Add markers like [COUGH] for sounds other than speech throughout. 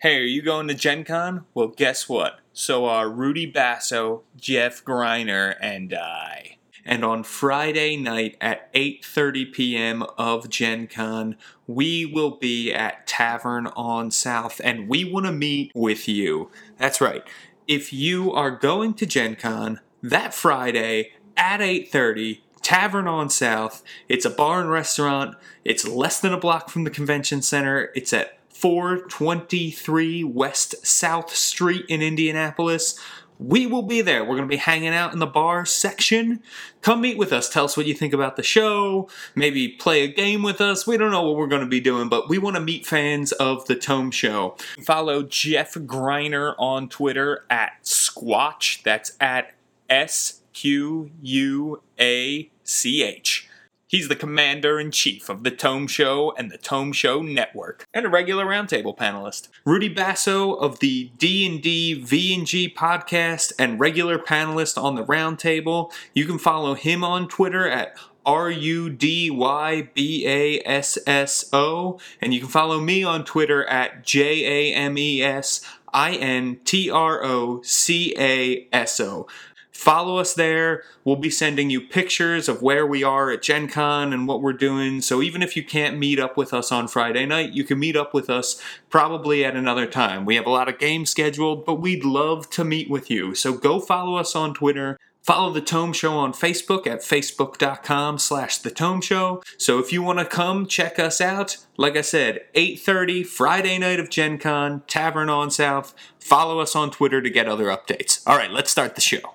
Hey, are you going to Gen Con? Well, guess what? So are Rudy Basso, Jeff Greiner, and I. And on Friday night at 8:30 p.m. of Gen Con, we will be at Tavern on South and we want to meet with you. That's right. If you are going to Gen Con that Friday at 8:30, Tavern on South, it's a bar and restaurant. It's less than a block from the convention center. It's at 423 West South Street in Indianapolis. We will be there. We're going to be hanging out in the bar section. Come meet with us. Tell us what you think about the show. Maybe play a game with us. We don't know what we're going to be doing, but we want to meet fans of the Tome Show. Follow Jeff Greiner on Twitter at Squatch. That's at S Q U A C H. He's the commander in chief of the Tome Show and the Tome Show Network, and a regular roundtable panelist. Rudy Basso of the D&D V&G podcast and regular panelist on the roundtable. You can follow him on Twitter at R U D Y B A S S O, and you can follow me on Twitter at J A M E S I N T R O C A S O. Follow us there. We'll be sending you pictures of where we are at Gen Con and what we're doing. So even if you can't meet up with us on Friday night, you can meet up with us probably at another time. We have a lot of games scheduled, but we'd love to meet with you. So go follow us on Twitter. Follow The Tome Show on Facebook at facebook.com slash The Tome Show. So if you want to come check us out, like I said, 8.30, Friday night of Gen Con, Tavern on South. Follow us on Twitter to get other updates. All right, let's start the show.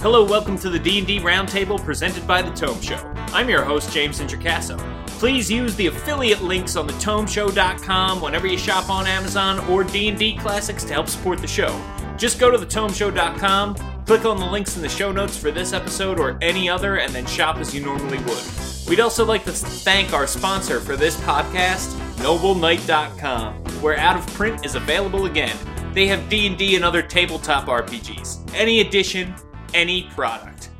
Hello, welcome to the D&D Roundtable presented by The Tome Show. I'm your host, James Introcasso. Please use the affiliate links on thetomeshow.com whenever you shop on Amazon or D&D Classics to help support the show. Just go to thetomeshow.com, click on the links in the show notes for this episode or any other, and then shop as you normally would. We'd also like to thank our sponsor for this podcast, NobleKnight.com, where Out of Print is available again. They have D&D and other tabletop RPGs. Any edition, any product.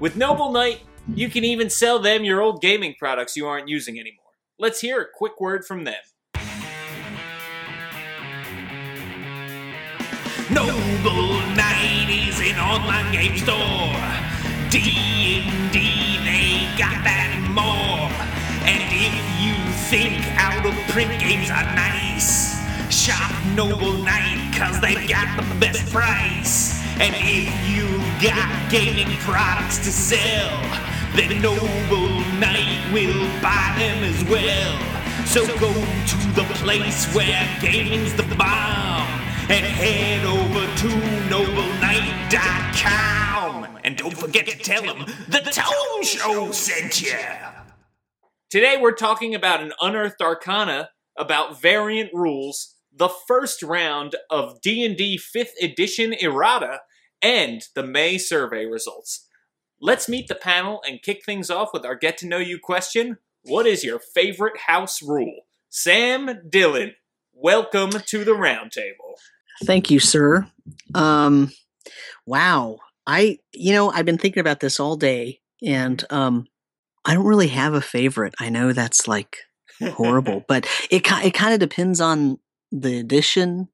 With Noble Knight, you can even sell them your old gaming products you aren't using anymore. Let's hear a quick word from them. Noble Knight is an online game store. D&D, they got that and more. And if you think out of print games are nice, shop Noble Knight cause they've got the best price. And if you got gaming products to sell, then Noble Knight will buy them as well. So go to the place where gaming's the bomb and head over to nobleknight.com. And don't forget to tell them the Tome Show sent you. Today we're talking about an unearthed arcana about variant rules, the first round of D&D 5th edition errata, and the May survey results. Let's meet the panel and kick things off with our get to know you question. What is your favorite house rule? Sam Dillon, welcome to the roundtable. Thank you, sir. Um, wow. I, you know, I've been thinking about this all day and, um, I don't really have a favorite. I know that's like horrible, [LAUGHS] but it, it kind of depends on the edition.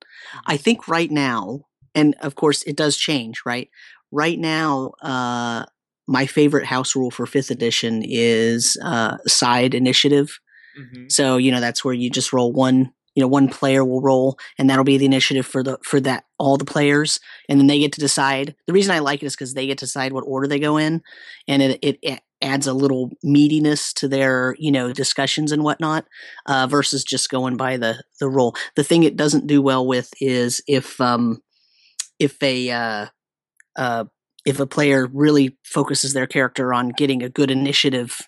I think right now, and of course it does change, right? Right now, uh, my favorite house rule for fifth edition is, uh, side initiative. Mhm. So, you know, that's where you just roll one, you know, one player will roll and that'll be the initiative for the, for that, all the players. And then they get to decide. The reason I like it is because they get to decide what order they go in and it, it, it adds a little meatiness to their, you know, discussions and whatnot, uh, versus just going by the, the roll. The thing it doesn't do well with is if, um, if a, uh, uh, if a player really focuses their character on getting a good initiative,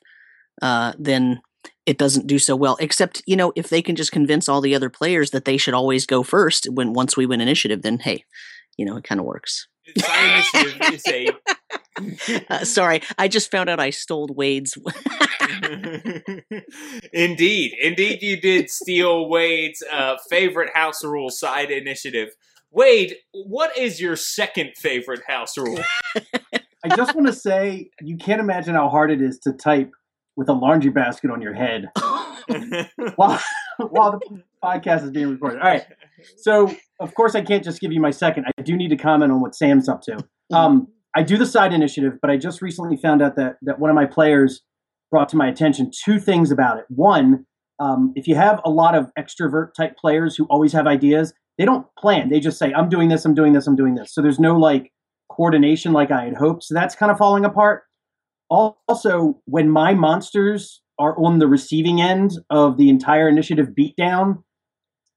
uh, then it doesn't do so well. Except, you know, if they can just convince all the other players that they should always go first when once we win initiative, then hey, you know, it kind of works. Side is a Uh, sorry, I just found out I stole Wade's. [LAUGHS] indeed, indeed, you did steal Wade's uh, favorite house rule side initiative. Wade, what is your second favorite house rule? I just want to say you can't imagine how hard it is to type with a laundry basket on your head [LAUGHS] [LAUGHS] while, while the podcast is being recorded. All right. So, of course, I can't just give you my second. I do need to comment on what Sam's up to. Um, I do the side initiative, but I just recently found out that, that one of my players brought to my attention two things about it. One, um, if you have a lot of extrovert type players who always have ideas, they don't plan. They just say, I'm doing this, I'm doing this, I'm doing this. So there's no like coordination like I had hoped. So that's kind of falling apart. Also, when my monsters are on the receiving end of the entire initiative beatdown,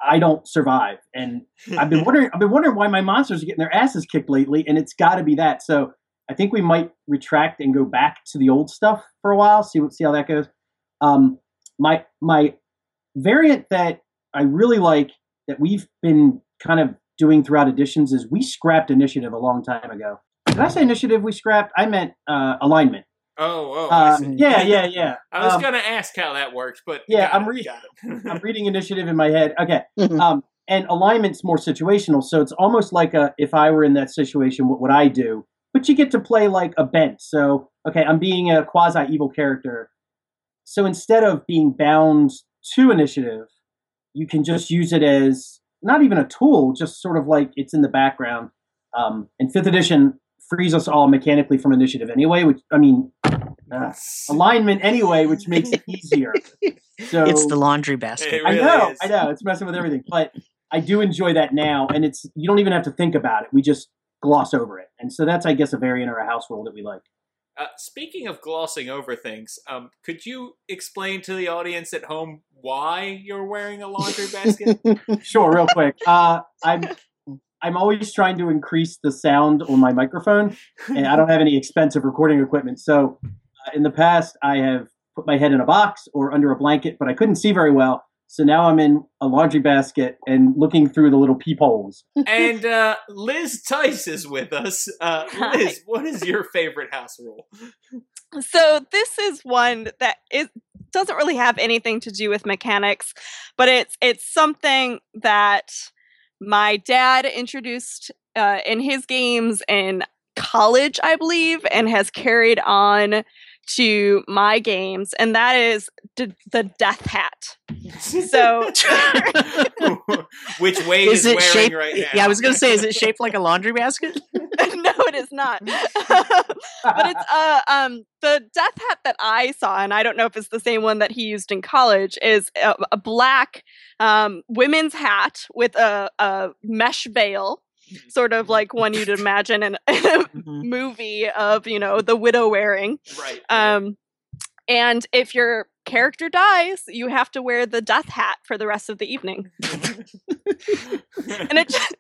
I don't survive. And I've been [LAUGHS] wondering I've been wondering why my monsters are getting their asses kicked lately, and it's gotta be that. So I think we might retract and go back to the old stuff for a while, see what see how that goes. Um, my my variant that I really like that we've been kind of doing throughout editions is we scrapped initiative a long time ago. Did I say initiative we scrapped? I meant uh, alignment. Oh, oh, I Uh, yeah, yeah, yeah. [LAUGHS] I was Um, gonna ask how that works, but Yeah, got I'm it, re- got it. [LAUGHS] I'm [LAUGHS] reading initiative in my head. Okay. Mhm. Um, and alignment's more situational, so it's almost like a if I were in that situation, what would I do? But you get to play like a bent. So okay, I'm being a quasi evil character. So instead of being bound to initiative, you can just use it as not even a tool, just sort of like it's in the background. Um, and fifth edition frees us all mechanically from initiative anyway, which I mean, uh, alignment anyway, which makes it easier. [LAUGHS] So it's the laundry basket. It I know, is. I know, it's messing with everything, but I do enjoy that now, and it's you don't even have to think about it. We just gloss over it, and so that's, I guess, a variant or a house rule that we like. Uh, speaking of glossing over things, um, could you explain to the audience at home why you're wearing a laundry basket? [LAUGHS] Sure, real quick. Uh, I'm I'm always trying to increase the sound on my microphone, and I don't have any expensive recording equipment. So, uh, in the past, I have put my head in a box or under a blanket, but I couldn't see very well. So now I'm in a laundry basket and looking through the little peepholes. and uh, Liz Tice is with us. Uh, Hi. Liz, what is your favorite house rule? So this is one that is doesn't really have anything to do with mechanics, but it's it's something that my dad introduced uh, in his games in college, I believe, and has carried on to my games, and that is d- the death hat. So [LAUGHS] Which Wade is, is it wearing shaped? right now. Yeah, I was gonna say, is it shaped like a laundry basket? [LAUGHS] [LAUGHS] no, it is not. [LAUGHS] [LAUGHS] but it's uh um the death hat that I saw, and I don't know if it's the same one that he used in college, is a, a black um women's hat with a, a mesh veil, sort of like one you'd imagine in a Mhm. movie of you know the widow wearing. right. Um, and if your character dies, you have to wear the death hat for the rest of the evening and it just,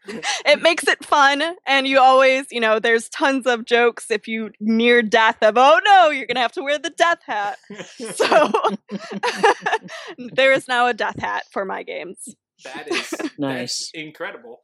it makes it fun and you always you know there's tons of jokes if you near death of oh no you're gonna have to wear the death hat so [LAUGHS] there is now a death hat for my games That is Nice. that's incredible.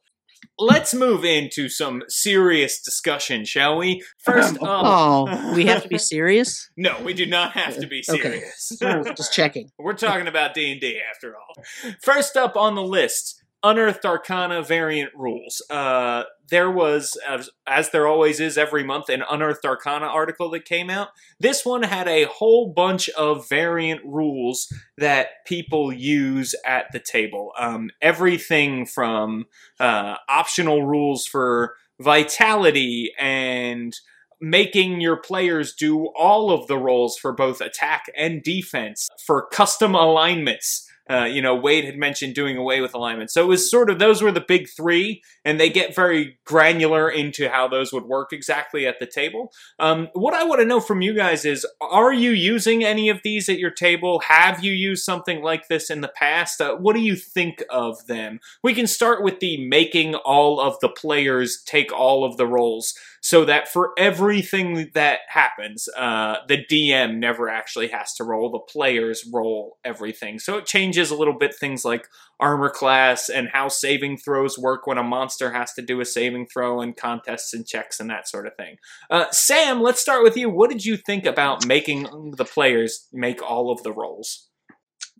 Let's move into some serious discussion, shall we? First up, [LAUGHS] um, Oh, we have to be [LAUGHS] serious. no, we do not have to be Okay. serious. Just checking. [LAUGHS] We're talking about D and D after all. First up on the list, Unearthed Arcana variant rules. Uh, there was, as, as there always is every month, an Unearthed Arcana article that came out. This one had a whole bunch of variant rules that people use at the table. Um, everything from uh, optional rules for vitality and making your players do all of the roles for both attack and defense for custom alignments. Uh, you know, Wade had mentioned doing away with alignment. So it was sort of those were the big three, and they get very granular into how those would work exactly at the table. Um, what I want to know from you guys is are you using any of these at your table? Have you used something like this in the past? Uh, what do you think of them? We can start with the making all of the players take all of the roles so that for everything that happens, uh, the DM never actually has to roll. The players roll everything. So it changes a little bit things like armor class and how saving throws work when a monster has to do a saving throw and contests and checks and that sort of thing. Uh, Sam, let's start with you. What did you think about making the players make all of the rolls?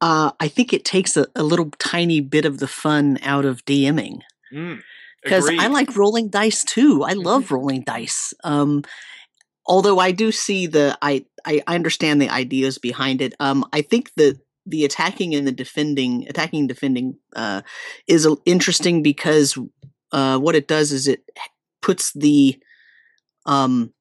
Uh, I think it takes a, a little tiny bit of the fun out of DMing Mm, because I like rolling dice too. I love rolling dice. Um, although I do see the I, I I understand the ideas behind it. Um, I think the the attacking and the defending, attacking and defending, uh, is interesting because uh, what it does is it puts the um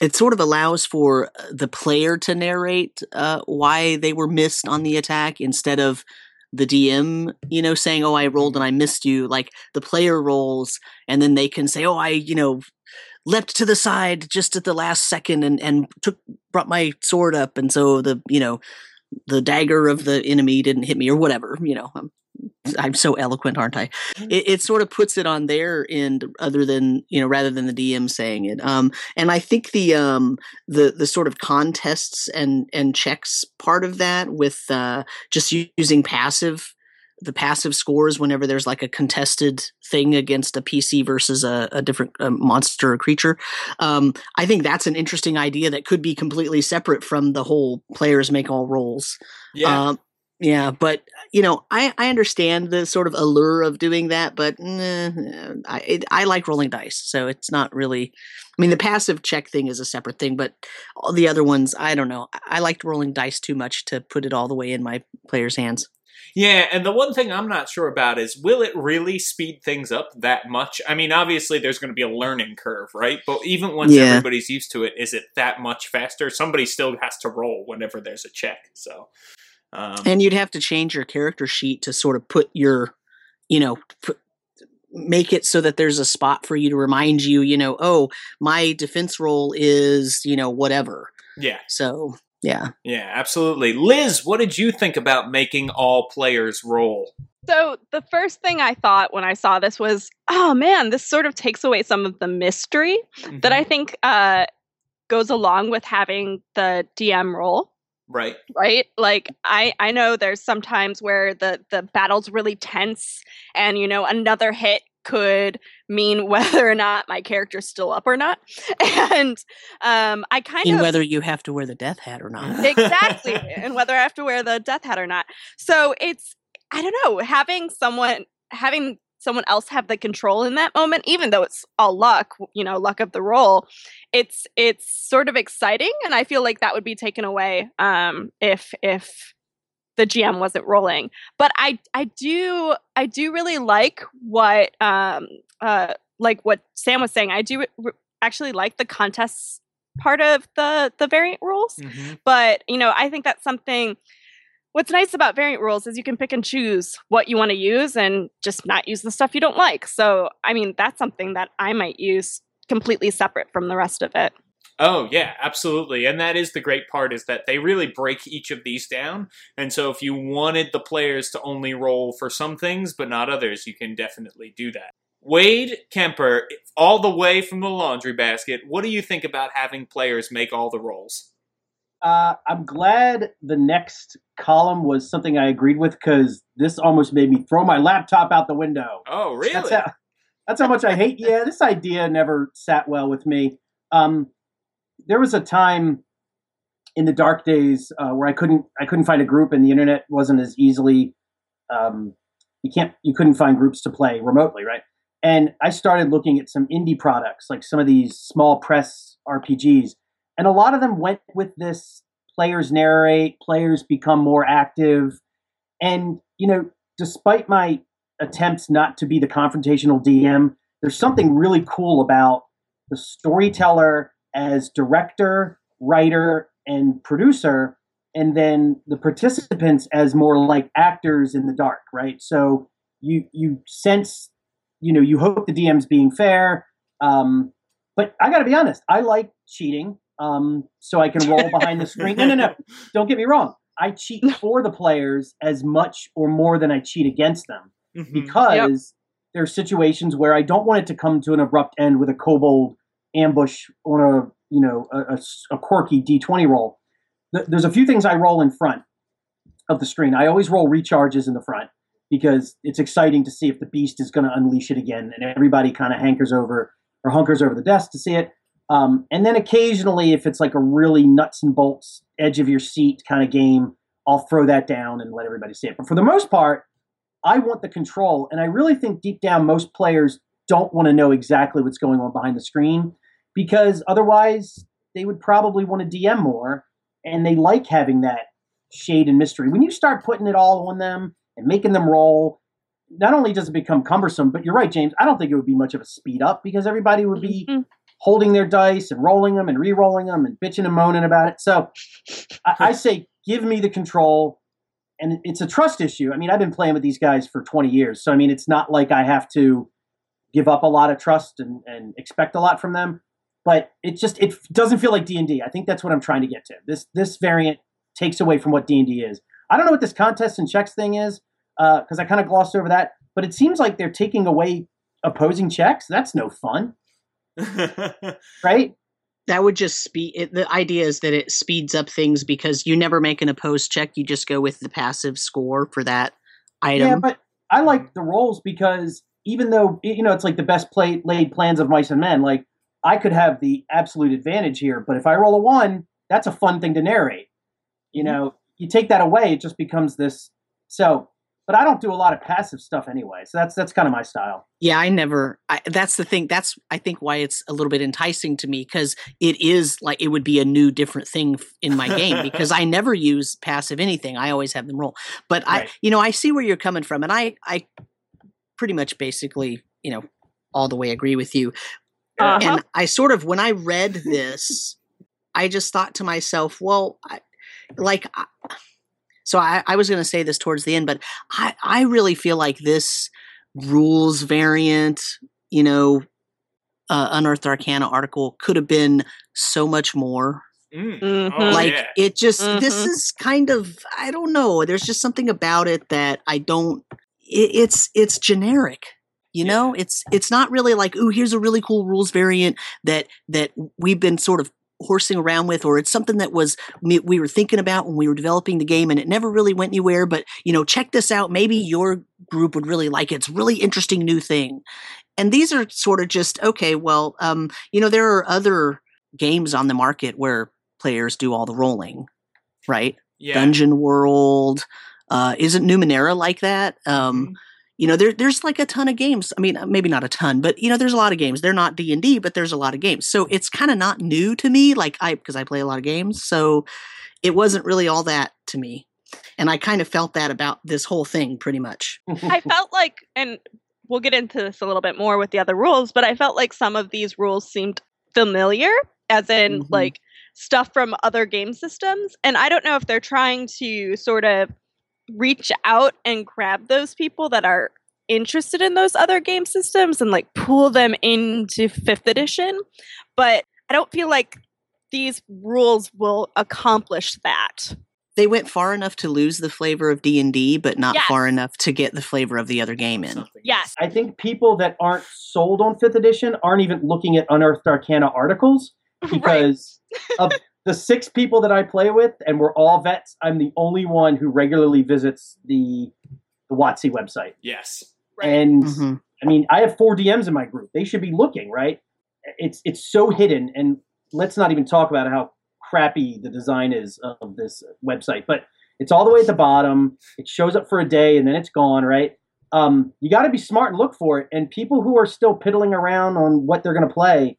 it sort of allows for uh, the player to narrate uh, why they were missed on the attack instead of the DM, you know, saying, "Oh, I rolled and I missed you." Like the player rolls, and then they can say, "Oh, I, you know, leapt to the side just at the last second and and took brought my sword up, and so the you know the dagger of the enemy didn't hit me or whatever." You know, I'm I'm so eloquent, aren't I? Mm-hmm. It, it, sort of puts it on their end, other than you know, rather than the DM saying it. Um, and I think the um, the the sort of contests and and checks part of that with uh, just using passive the passive scores whenever there's like a contested thing against a PC versus a, a different monster or creature. Um, I think that's an interesting idea that could be completely separate from the whole players make all rolls. Yeah. Um, yeah, but you know, I, I understand the sort of allure of doing that, but I it, I like rolling dice, so it's not really. I mean, the passive check thing is a separate thing, but all the other ones, I don't know. I liked rolling dice too much to put it all the way in my players' hands. Yeah, and the one thing I'm not sure about is will it really speed things up that much? I mean, obviously there's going to be a learning curve, right? But even once Yeah. everybody's used to it, is it that much faster? Somebody still has to roll whenever there's a check. So, um, And you'd have to change your character sheet to sort of put your, you know, put, make it so that there's a spot for you to remind you, you know, oh, my defense roll is, you know, whatever. yeah, So, yeah. yeah, absolutely. Liz, what did you think about making all players roll? So the first thing I thought when I saw this was, oh man, this sort of takes away some of the mystery that Mm-hmm. I think uh, goes along with having the DM role. Right. right like i i know there's sometimes where the the battle's really tense and you know another hit could mean [LAUGHS] whether or not my character's still up or not [LAUGHS] and um i kind In of whether you have to wear the death hat or not. exactly [LAUGHS] and whether i have to wear the death hat or not so it's i don't know having someone having someone else have the control in that moment even though it's all luck you know luck of the roll it's it's sort of exciting and i feel like that would be taken away um if if the gm wasn't rolling but i i do i do really like what um uh like what sam was saying i do r- actually like the contests part of the the variant rules Mhm. but you know i think that's something what's nice about variant rules is you can pick and choose what you want to use and just not use the stuff you don't like so i mean that's something that i might use completely separate from the rest of it Oh yeah, absolutely. And that is the great part is that they really break each of these down. And so if you wanted the players to only roll for some things but not others, you can definitely do that. Wade Kemper, all the way from the laundry basket, what do you think about having players make all the rolls? Uh, I'm glad the next column was something I agreed with because this almost made me throw my laptop out the window. Oh, really? That's how, that's how much I hate. Yeah, this idea never sat well with me. Um, there was a time in the dark days uh, where I couldn't I couldn't find a group, and the internet wasn't as easily. Um, you can't you couldn't find groups to play remotely, right? And I started looking at some indie products, like some of these small press RPGs, and a lot of them went with this: players narrate, players become more active, and you know, despite my attempts not to be the confrontational DM, there's something really cool about the storyteller as director, writer, and producer, and then the participants as more like actors in the dark, right? So you you sense, you know, you hope the DM's being fair. Um, but I got to be honest, I like cheating, um, so I can roll behind the screen. No, no, no, [LAUGHS] don't get me wrong. I cheat for the players as much or more than I cheat against them Mhm. because there are situations where I don't want it to come to an abrupt end with a kobold ambush on a you know a, a a quirky d20 roll. There's a few things I roll in front of the screen. I always roll recharges in the front because it's exciting to see if the beast is going to unleash it again, and everybody kind of hankers over or hunkers over the desk to see it. Um, and then occasionally, if it's like a really nuts and bolts, edge of your seat kind of game, I'll throw that down and let everybody see it. But for the most part, I want the control. And I really think deep down, most players don't want to know exactly what's going on behind the screen because otherwise they would probably want to DM more, and they like having that shade and mystery. When you start putting it all on them and making them roll, not only does it become cumbersome, but you're right, James. I don't think it would be much of a speed up because everybody would be Mhm. Holding their dice and rolling them and re-rolling them and bitching and moaning about it. So I, I [LAUGHS] say, give me the control. And it's a trust issue. I mean, I've been playing with these guys for 20 years, so I mean, it's not like I have to give up a lot of trust and, and expect a lot from them. But it just it doesn't feel like D and I think that's what I'm trying to get to. This this variant takes away from what D and D is. I don't know what this contest and checks thing is uh, because I kind of glossed over that. But it seems like they're taking away opposing checks. That's no fun, [LAUGHS] right? That would just speed. It, the idea is that it speeds up things because you never make an opposed check. You just go with the passive score for that item. Yeah, but I like the rolls because even though you know it's like the best play, laid plans of mice and men, like I could have the absolute advantage here. But if I roll a one, that's a fun thing to narrate. You mm-hmm. know, you take that away, it just becomes this. So, but I don't do a lot of passive stuff anyway. So that's that's kind of my style. Yeah, I never. I, that's the thing. That's I think why it's a little bit enticing to me because it is like it would be a new, different thing in my game [LAUGHS] because I never use passive anything. I always have them roll. But I, you know, I see where you're coming from, and I, I pretty much basically, you know, all the way agree with you. Uh-huh. And I sort of, when I read this, [LAUGHS] I just thought to myself, well, I, like, I, so I, I was going to say this towards the end, but I, I really feel like this rules variant, you know, uh, Unearthed Arcana article could have been so much more. Mm. Mhm. Oh, like yeah. it just this Mhm. is kind of I don't know. There's just something about it that I don't. It, it's it's generic. You know, it's it's not really like, ooh, here's a really cool rules variant that that we've been sort of horsing around with, or it's something that was we were thinking about when we were developing the game, and it never really went anywhere. But you know, check this out. Maybe your group would really like it. It's really interesting new thing. And these are sort of just okay. Well, um, you know, there are other games on the market where players do all the rolling, right? yeah. Dungeon World. Uh, isn't Numenera like that? Um, Mhm. You know there, there's like a ton of games i mean maybe not a ton but you know there's a lot of games they're not d&d but there's a lot of games so it's kind of not new to me like i because i play a lot of games so it wasn't really all that to me and i kind of felt that about this whole thing pretty much I [LAUGHS] felt like, and we'll get into this a little bit more with the other rules, but I felt like some of these rules seemed familiar, as in Mhm. like stuff from other game systems. And I don't know if they're trying to sort of reach out and grab those people that are interested in those other game systems and like pull them into fifth edition. But I don't feel like these rules will accomplish that. they went far enough to lose the flavor of d&d but not Yes. far enough to get the flavor of the other game in Yes. I think people that aren't sold on fifth edition aren't even looking at Unearthed Arcana articles [LAUGHS] right. because of [LAUGHS] the six people that I play with, and we're all vets. I'm the only one who regularly visits the the WotC website, Yes. Right. and Mhm. I mean, I have four DMs in my group. They should be looking, right? It's it's so hidden, and let's not even talk about how crappy the design is of this website. But it's all the way at the bottom. It shows up for a day, and then it's gone, right? Um, you got to be smart and look for it. And people who are still piddling around on what they're going to play,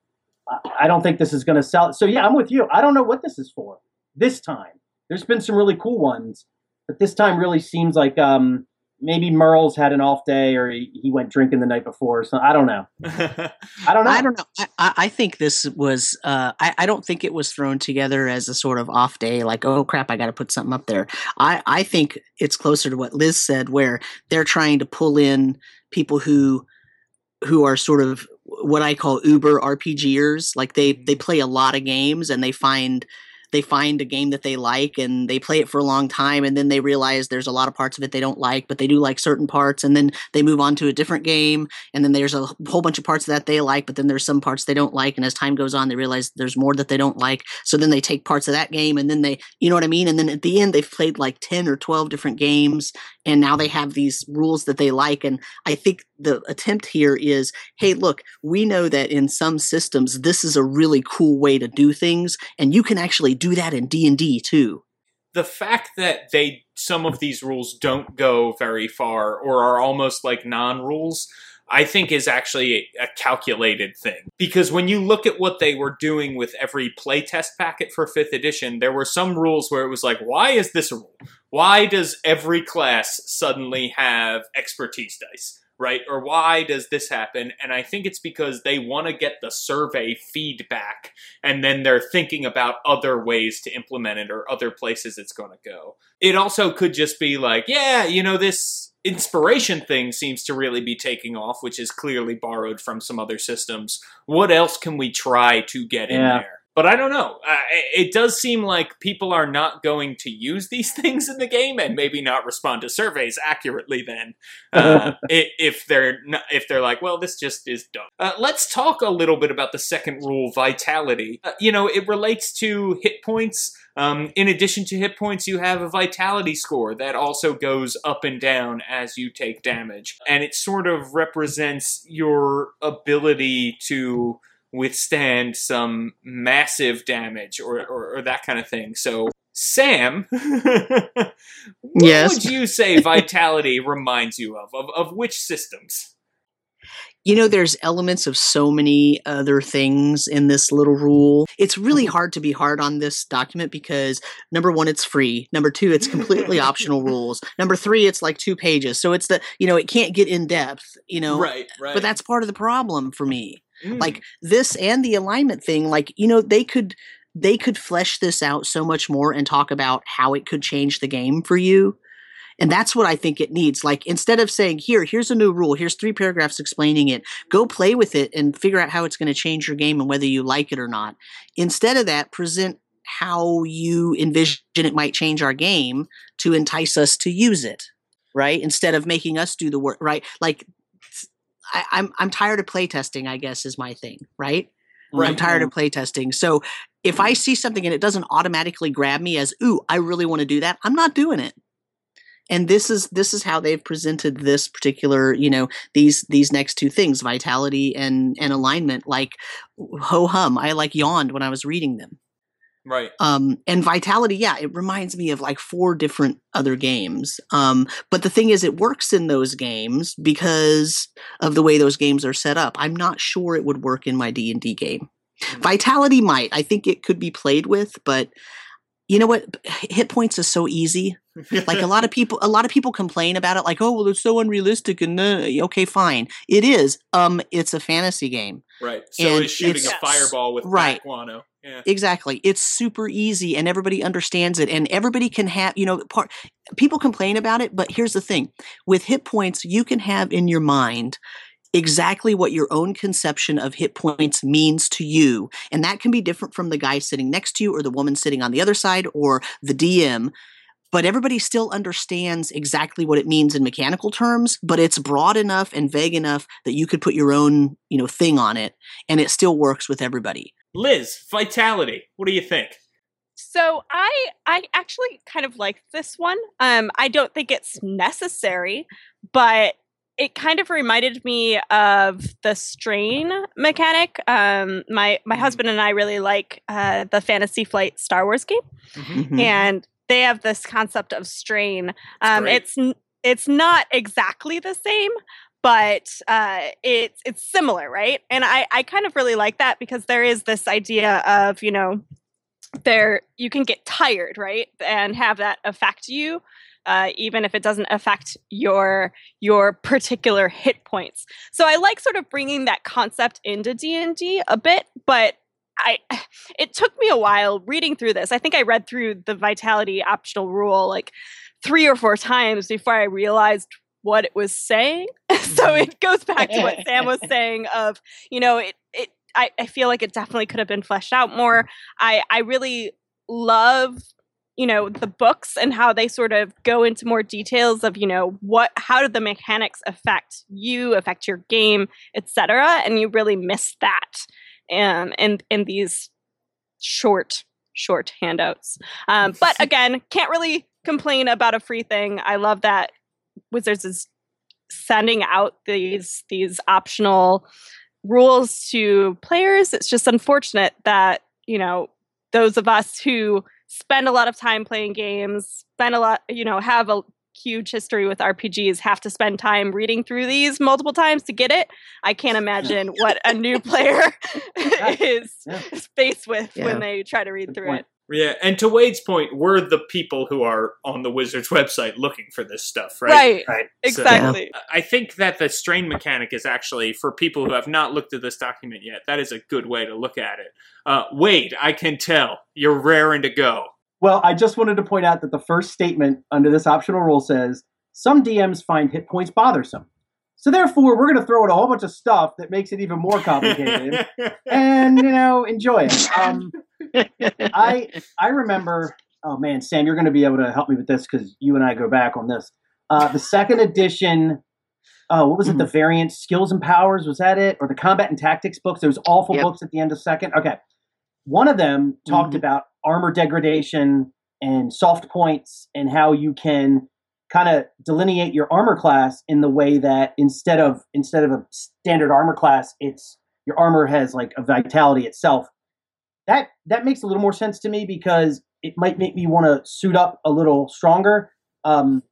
I- I don't think this is going to sell. So yeah, I'm with you. I don't know what this is for this time. There's been some really cool ones, but this time really seems like um, maybe Mearls had an off day or he, he went drinking the night before. So I don't know. [LAUGHS] I don't know. I don't know. I, I I think this was. Uh, I, I don't think it was thrown together as a sort of off day, like oh crap, I got to put something up there. I I think it's closer to what Liz said, where they're trying to pull in people who who are sort of what I call Uber RPGers. Like they they mm-hmm. play a lot of games and they find they find a game that they like and they play it for a long time and then they realize there's a lot of parts of it they don't like but they do like certain parts and then they move on to a different game and then there's a whole bunch of parts that they like but then there's some parts they don't like and as time goes on they realize there's more that they don't like so then they take parts of that game and then they you know what i mean and then at the end they've played like 10 or 12 different games and now they have these rules that they like and i think the attempt here is hey look we know that in some systems this is a really cool way to do things and you can actually do that in d&d too. The fact that they some of these rules don't go very far or are almost like non-rules I think is actually a calculated thing. Because when you look at what they were doing with every playtest packet for 5th edition, there were some rules where it was like, why is this a rule? Why does every class suddenly have expertise dice? Right? Or why does this happen? And I think it's because they want to get the survey feedback and then they're thinking about other ways to implement it or other places it's going to go. It also could just be like, yeah, you know, this inspiration thing seems to really be taking off, which is clearly borrowed from some other systems. What else can we try to get in there? But I don't know. Uh, it does seem like people are not going to use these [LAUGHS] things in the game, and maybe not respond to surveys accurately. Then, uh, [LAUGHS] if they're not, if they're like, well, this just is dumb. Uh, let's talk a little bit about the second rule, vitality. Uh, you know, it relates to hit points. Um, in addition to hit points, you have a vitality score that also goes up and down as you take damage. And it sort of represents your ability to withstand some massive damage or, or, or that kind of thing. So, Sam, [LAUGHS] what Yes. would you say vitality [LAUGHS] reminds you of? Of, of which systems? you know there's elements of so many other things in this little rule it's really Mm-hmm. hard to be hard on this document because number one it's free number two it's completely [LAUGHS] optional rules number three it's like two pages so it's the you know it can't get in depth you know right, right. but that's part of the problem for me Mm. like this and the alignment thing like you know they could they could flesh this out so much more and talk about how it could change the game for you and that's what i think it needs like instead of saying here here's a new rule here's three paragraphs explaining it go play with it and figure out how it's going to change your game and whether you like it or not instead of that present how you envision it might change our game to entice us to use it right instead of making us do the work right like I, I'm I'm tired of playtesting. I guess is my thing, right? I'm Right. tired of mm-hmm. playtesting. So if I see something and it doesn't automatically grab me as, "Ooh, I really want to do that," I'm not doing it. And this is this is how they've presented this particular, you know, these these next two things, vitality and and alignment. Like ho hum, I like yawned when I was reading them. Right. Um, and Vitality, yeah, it reminds me of like four different other games. Um, but the thing is, it works in those games because of the way those games are set up. I'm not sure it would work in my D and D game. Vitality might. I think it could be played with, but you know what? Hit points is so easy. Like a lot of [LAUGHS] people, a lot of people complain about it. Like, oh, well, it's so unrealistic. And uh, okay, fine, it is. Um, it's a fantasy game. Right. So And is shooting a fireball with Right. Yeah. Exactly. It's super easy and everybody understands it and everybody can have, you know, part people complain about it, but here's the thing. With hit points, you can have in your mind exactly what your own conception of hit points means to you. And that can be different from the guy sitting next to you or the woman sitting on the other side or the DM. But everybody still understands exactly what it means in mechanical terms, but it's broad enough and vague enough that you could put your own, you know, thing on it and it still works with everybody. Liz, vitality. What do you think? So I I actually kind of like this one. Um I don't think it's necessary, but it kind of reminded me of the strain mechanic. Um my my Mhm. husband and I really like uh the Fantasy Flight Star Wars game Mhm. and they have this concept of strain. Um it's it's not exactly the same, but uh, it's it's similar, right? And I I kind of really like that because there is this idea of you know there you can get tired, right, and have that affect you. Uh, even if it doesn't affect your your particular hit points, so I like sort of bringing that concept into D and D a bit, but I [SIGHS] it took me a while reading through this. I think I read through the vitality optional rule like three or four times before I realized what it was saying. [LAUGHS] so it goes back to what Sam was [LAUGHS] saying of, you know, it it I, I feel like it definitely could have been fleshed out more. I I really love you know the books and how they sort of go into more details of you know what how do the mechanics affect you affect your game etc and you really miss that um in in these short short handouts um but [LAUGHS] again can't really complain about a free thing i love that wizards is sending out these these optional rules to players it's just unfortunate that you know those of us who spend a lot of time playing games spend a lot you know have a huge history with RPGs have to spend time reading through these multiple times to get it. I can't imagine what a new player [LAUGHS] is Yeah. faced with Yeah. when they try to read Good through point. it. Yeah, and to Wade's point, we're the people who are on the Wizards [LAUGHS] website looking for this stuff, right? Right. Right. So- Exactly. I think that the strain mechanic is actually, for people who have not looked at this document yet, that is a good way to look at it. Uh, Wade, I can tell you're raring to go. Well, I just wanted to point out that the first statement under this optional rule says some DMs find hit points bothersome. So therefore, we're going to throw in a whole bunch of stuff that makes it even more complicated, [LAUGHS] and you know, enjoy it. Um, [LAUGHS] I I remember. Oh man, Sam, you're going to be able to help me with this because you and I go back on this. Uh, the second edition. Oh, what was it? The variant skills and powers was that it, or the combat and tactics books? Those awful Yep. books at the end of second. Okay, one of them talked Mhm. about armor degradation and soft points and how you can kind of delineate your armor class in the way that instead of instead of a standard armor class, it's your armor has like a vitality itself. That that makes a little more sense to me because it might make me want to suit up a little stronger. Um,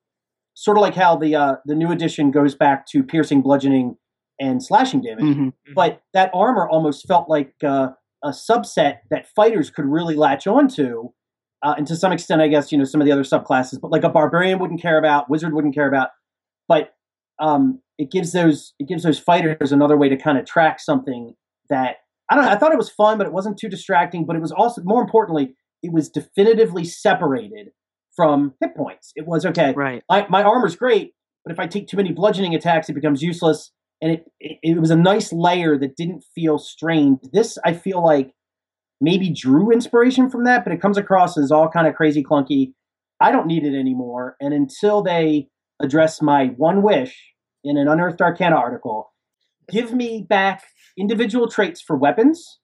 sort of like how the uh, the new edition goes back to piercing, bludgeoning, and slashing damage Mhm. but that armor almost felt like uh, a subset that fighters could really latch onto. Uh, and to some extent, I guess you know some of the other subclasses, but like a barbarian wouldn't care about, wizard wouldn't care about. But um, it gives those it gives those fighters another way to kind of track something that I don't know. I thought it was fun, but it wasn't too distracting. But it was also more importantly, it was definitively separated from hit points. It was okay Right. my, my armor's great, but if I take too many bludgeoning attacks, it becomes useless. And it, it, it was a nice layer that didn't feel strained. This, I feel like, maybe drew inspiration from that, but it comes across as all kind of crazy clunky. I don't need it anymore. And until they address my one wish in an Unearthed Arcana article, give me back individual traits for weapons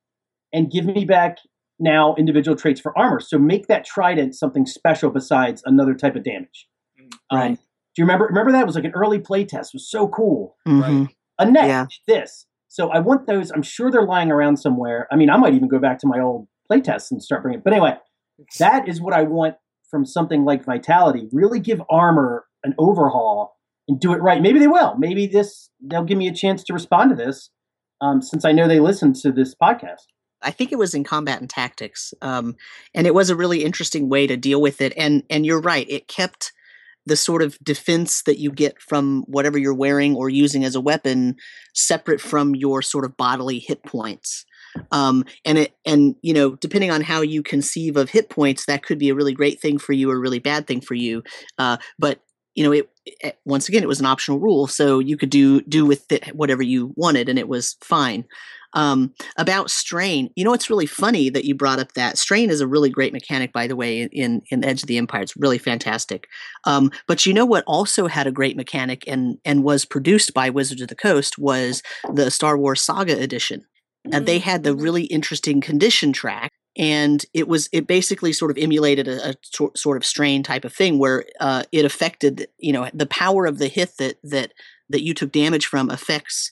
and give me back now individual traits for armor. So make that trident something special besides another type of damage. Um, Right. do you remember? Remember that it was like an early playtest. It was so cool. Mhm. Annette Yeah. this. So I want those. I'm sure they're lying around somewhere. I mean, I might even go back to my old playtests and start bringing. It. But anyway, that is what I want from something like Vitality. Really give armor an overhaul and do it right. Maybe they will. Maybe this they'll give me a chance to respond to this, um, since I know they listen to this podcast. I think it was in combat and tactics, um, and it was a really interesting way to deal with it. And and you're right, it kept the sort of defense that you get from whatever you're wearing or using as a weapon separate from your sort of bodily hit points. Um, and it and you know depending on how you conceive of hit points, that could be a really great thing for you or a really bad thing for you. Uh, but you know it, it once again it was an optional rule, so you could do do with it whatever you wanted, and it was fine. Um, about strain, you know, it's really funny that you brought up that strain is a really great mechanic, by the way, in in Edge of the Empire. It's really fantastic. Um, but you know what also had a great mechanic and and was produced by Wizards of the Coast was the Star Wars Saga edition. And they had the really interesting condition track, and it was it basically sort of emulated a, a sort of strain type of thing where uh, it affected you know the power of the hit that that that you took damage from affects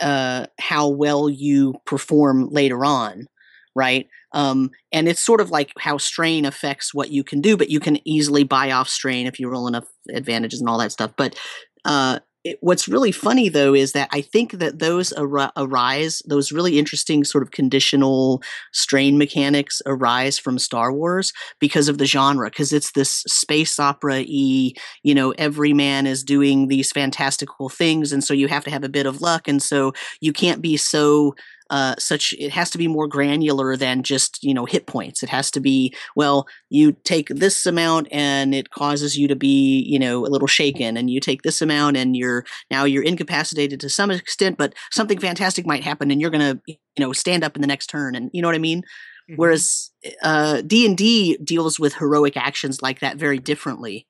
uh, how well you perform later on, right? Um, and it's sort of like how strain affects what you can do, but you can easily buy off strain if you roll enough advantages and all that stuff. But uh, it, what's really funny though is that I think that those ar- arise, those really interesting sort of conditional strain mechanics arise from Star Wars because of the genre, because it's this space opera y, you know, every man is doing these fantastical things, and so you have to have a bit of luck, and so you can't be so uh, such it has to be more granular than just you know hit points. It has to be well you take this amount and it causes you to be you know a little shaken and you take this amount and you're now you're incapacitated to some extent but something fantastic might happen and you're gonna you know stand up in the next turn and you know what i mean? Whereas uh, d&d deals with heroic actions like that very differently.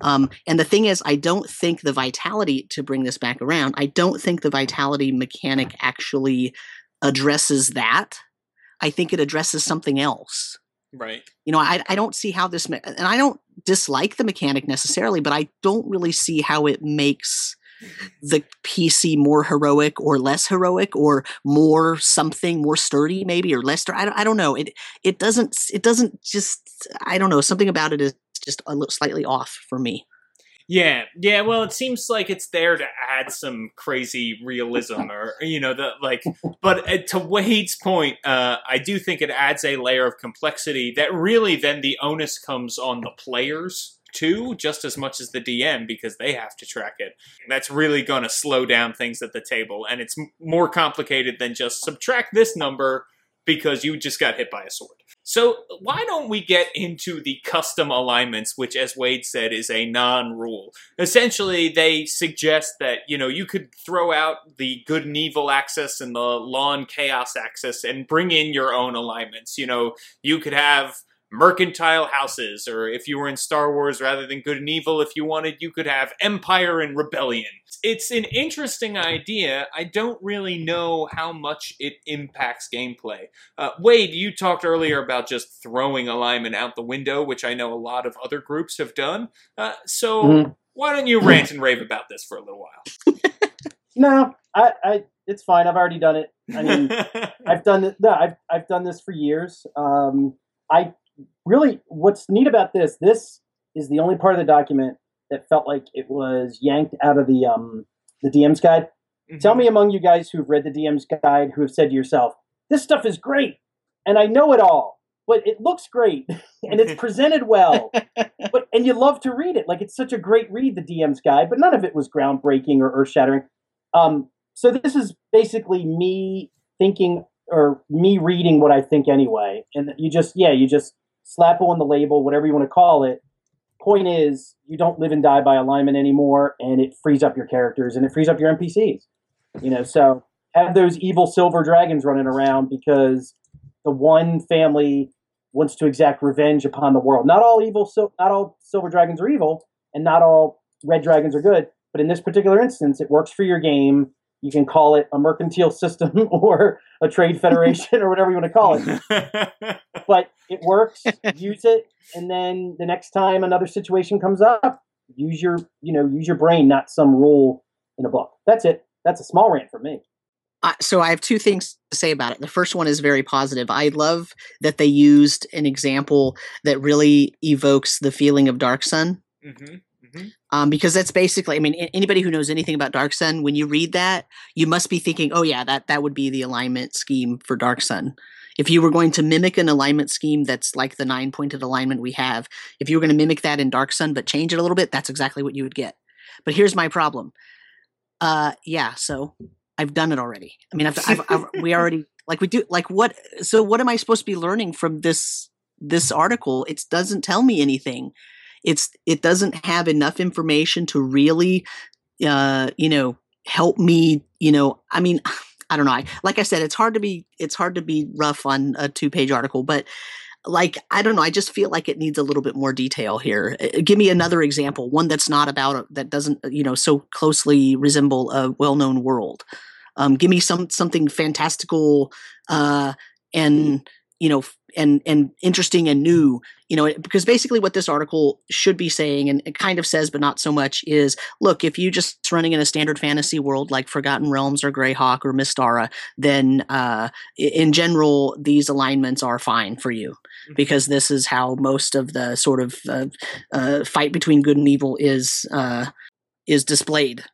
Um, and the thing is i don't think the vitality to bring this back around i don't think the vitality mechanic actually addresses that i think it addresses something else. Right. you know i, I don't see how this me- and i don't dislike the mechanic necessarily but i don't really see how it makes the pc more heroic or less heroic or more something more sturdy maybe or less I don't, I don't know. It it doesn't it doesn't just i don't know something about it is just a little slightly off for me Yeah, yeah. Well, it seems like it's there to add some crazy realism, or you know, the like. [LAUGHS] But uh, to Wade's point, uh, I do think it adds a layer of complexity that really then the onus comes on the players too, just as much as the DM because they have to track it. That's really going to slow down things at the table, and it's m- more complicated than just subtract this number because you just got hit by a sword. So, why don't we get into the custom alignments, which, as Wade said, is a non rule? Essentially, they suggest that, you know, you could throw out the good and evil axis and the law and chaos axis and bring in your own alignments. You know, you could have mercantile houses, or if you were in Star Wars rather than good and evil, if you wanted, you could have empire and rebellion. It's an interesting idea. I don't really know how much it impacts gameplay. Uh, Wade, you talked earlier about just throwing alignment out the window, which I know a lot of other groups have done. Uh, so Mhm. why don't you rant and rave about this for a little while? [LAUGHS] No, I, I, it's fine. I've already done it. I mean, [LAUGHS] I've done it. No, I've I've done this for years. Um, I really, what's neat about this? This is the only part of the document that felt like it was yanked out of the um the DM's guide. Tell me among you guys who've read the DM's guide who have said to yourself, "This stuff is great, and I know it all, but it looks great [LAUGHS] and it's presented well, [LAUGHS] but and you love to read it. Like it's such a great read, the DM's guide, but none of it was groundbreaking or earth shattering. Um, so this is basically me thinking or me reading what I think anyway, and you just yeah, you just slap it on the label, whatever you want to call it. Point is, you don't live and die by alignment anymore, and it frees up your characters and it frees up your NPCs. You know, so have those evil silver dragons running around because the one family wants to exact revenge upon the world. Not all evil, so not all silver dragons are evil, and not all red dragons are good. But in this particular instance, it works for your game. You can call it a mercantile system [LAUGHS] or a trade federation or whatever you want to call it. [LAUGHS] But it works. use it, and then the next time another situation comes up, use your you know use your brain, not some rule in a book. That's it. That's a small rant for me. Uh, so I have two things to say about it. The first one is very positive. I love that they used an example that really evokes the feeling of Dark Sun. hmm hmm Um, because that's basically, I mean, anybody who knows anything about Dark Sun, when you read that, you must be thinking, oh yeah, that that would be the alignment scheme for Dark Sun. If you were going to mimic an alignment scheme that's like the nine pointed alignment we have, if you were going to mimic that in Dark Sun but change it a little bit, that's exactly what you would get. But here's my problem. Uh, yeah, so I've done it already. I mean, I've, I've, I've we [LAUGHS] already like we do like what? So what am I supposed to be learning from this this article? It doesn't tell me anything it's it doesn't have enough information to really uh you know help me you know i mean [SIGHS] i don't know I, like i said it's hard to be it's hard to be rough on a two page article but like i don't know i just feel like it needs a little bit more detail here. Uh, give me another example one that's not about a, that doesn't uh, you know so closely resemble a well-known world. Um give me some something fantastical uh and you know and and interesting and new you know because basically what this article should be saying and it kind of says but not so much is look if you just running in a standard fantasy world like forgotten realms or greyhawk or mystara then uh, in general these alignments are fine for you because this is how most of the sort of uh, uh, fight between good and evil is uh, is displayed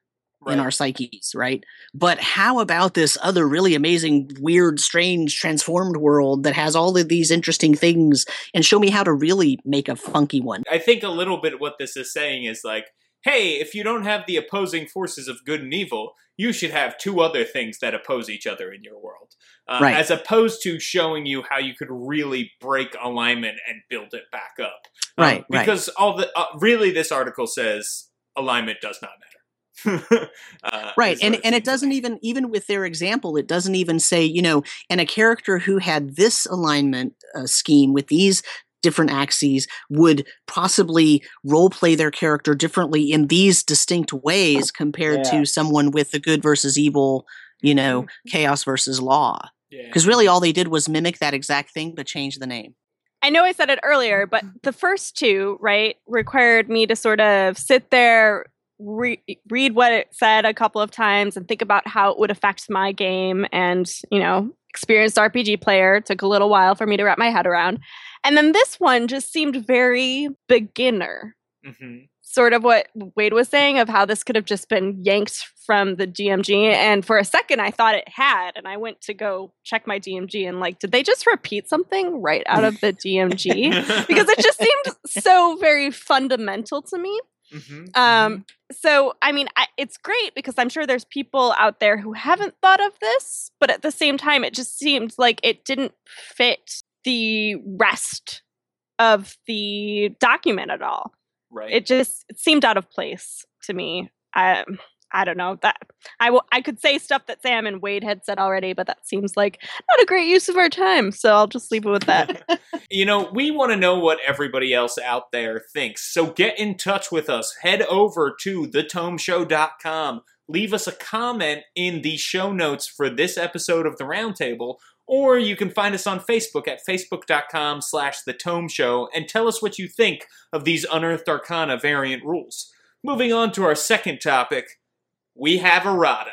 in our psyches, right? But how about this other really amazing, weird, strange, transformed world that has all of these interesting things and show me how to really make a funky one? I think a little bit what this is saying is like, hey, if you don't have the opposing forces of good and evil, you should have two other things that oppose each other in your world. Uh, Right. As opposed to showing you how you could really break alignment and build it back up. Um, Right, right. Because all the uh, really, this article says alignment does not matter. [LAUGHS] uh, right and and it doesn't like. even even with their example it doesn't even say you know and a character who had this alignment uh, scheme with these different axes would possibly role play their character differently in these distinct ways compared Yeah. to someone with the good versus evil you know chaos versus law Yeah. because really all they did was mimic that exact thing but change the name I know I said it earlier, but the first two, right, required me to sort of sit there, re- read what it said a couple of times, and think about how it would affect my game. And, you know, experienced RPG player took a little while for me to wrap my head around. And then this one just seemed very beginner. Mm-hmm. sort of what Wade was saying of how this could have just been yanked from the DMG. And for a second, I thought it had, and I went to go check my DMG and like, did they just repeat something right out of the DMG? [LAUGHS] Because it just seemed so very fundamental to me. Mm-hmm. Um, so I mean, I, it's great because I'm sure there's people out there who haven't thought of this, but at the same time, it just seemed like it didn't fit the rest of the document at all. right. It just it seemed out of place to me. I I don't know that I will I could say stuff that Sam and Wade had said already, but that seems like not a great use of our time. So I'll just leave it with that. [LAUGHS] you know, we want to know what everybody else out there thinks. So get in touch with us. Head over to thetomeshow.com. Leave us a comment in the show notes for this episode of the Roundtable, or you can find us on Facebook at facebook.com slash the Tome Show and tell us what you think of these Unearthed Arcana variant rules. Moving on to our second topic, we have errata.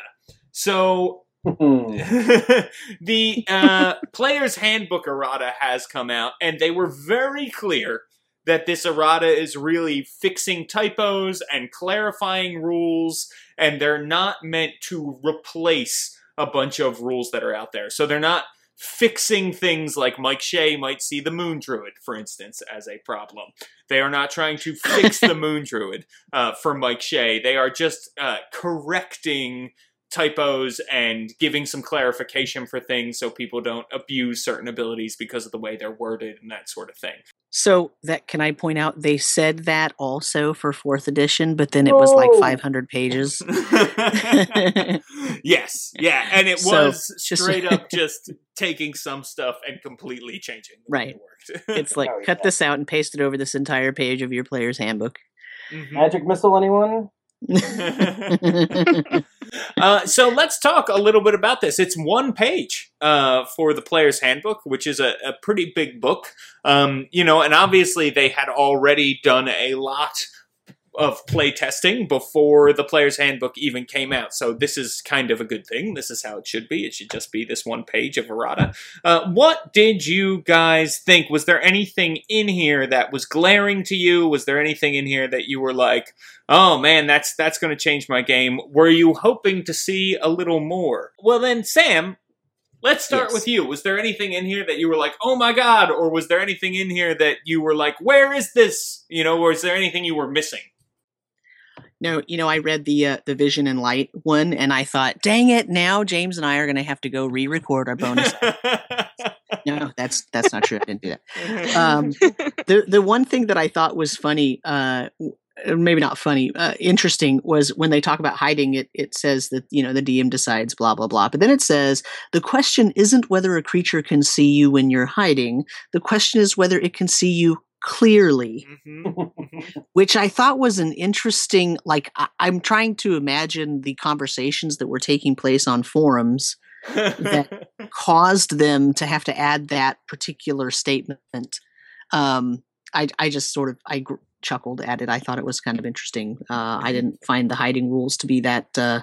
So [LAUGHS] the uh, player's handbook errata has come out, and they were very clear that this errata is really fixing typos and clarifying rules, and they're not meant to replace a bunch of rules that are out there. So they're not fixing things like Mike Shea might see the Moon Druid, for instance, as a problem. They are not trying to fix the [LAUGHS] Moon Druid uh, for Mike Shea. They are just uh, correcting typos and giving some clarification for things so people don't abuse certain abilities because of the way they're worded and that sort of thing. So that can I point out they said that also for fourth edition, but then it was like Oh. 500 pages. [LAUGHS] [LAUGHS] yes, yeah, and it So, was just- straight up just taking some stuff and completely changing the way Right. it worked. [LAUGHS] It's like Oh, cut yeah. this out and paste it over this entire page of your player's handbook. Mhm. Magic missile, anyone? Uh, so let's talk a little bit about this. It's one page uh, for the player's handbook, which is a, a pretty big book. Um, you know, and obviously they had already done a lot of play testing before the player's handbook even came out. So this is kind of a good thing. This is how it should be. It should just be this one page of errata. Uh, what did you guys think? Was there anything in here that was glaring to you? Was there anything in here that you were like, oh man, that's that's going to change my game? Were you hoping to see a little more? Well, then, Sam. Let's start Yes. with you. Was there anything in here that you were like, "Oh my god," or was there anything in here that you were like, "Where is this?" You know, or is there anything you were missing? No, you know, I read the uh, the Vision and Light one, and I thought, dang it! Now James and I are going to have to go re-record our bonus. [LAUGHS] no, that's that's not true. I didn't do that. Um, [LAUGHS] the the one thing that I thought was funny, uh, uh, maybe not funny, uh, interesting, was when they talk about hiding. It it says that you know the DM decides blah blah blah, but then it says the question isn't whether a creature can see you when you're hiding. The question is whether it can see you clearly Mhm. Which I thought was an interesting. Like I, I'm trying to imagine the conversations that were taking place on forums that [LAUGHS] caused them to have to add that particular statement. Um, I I just sort of I gr- chuckled at it. I thought it was kind of interesting. Uh, I didn't find the hiding rules to be that uh,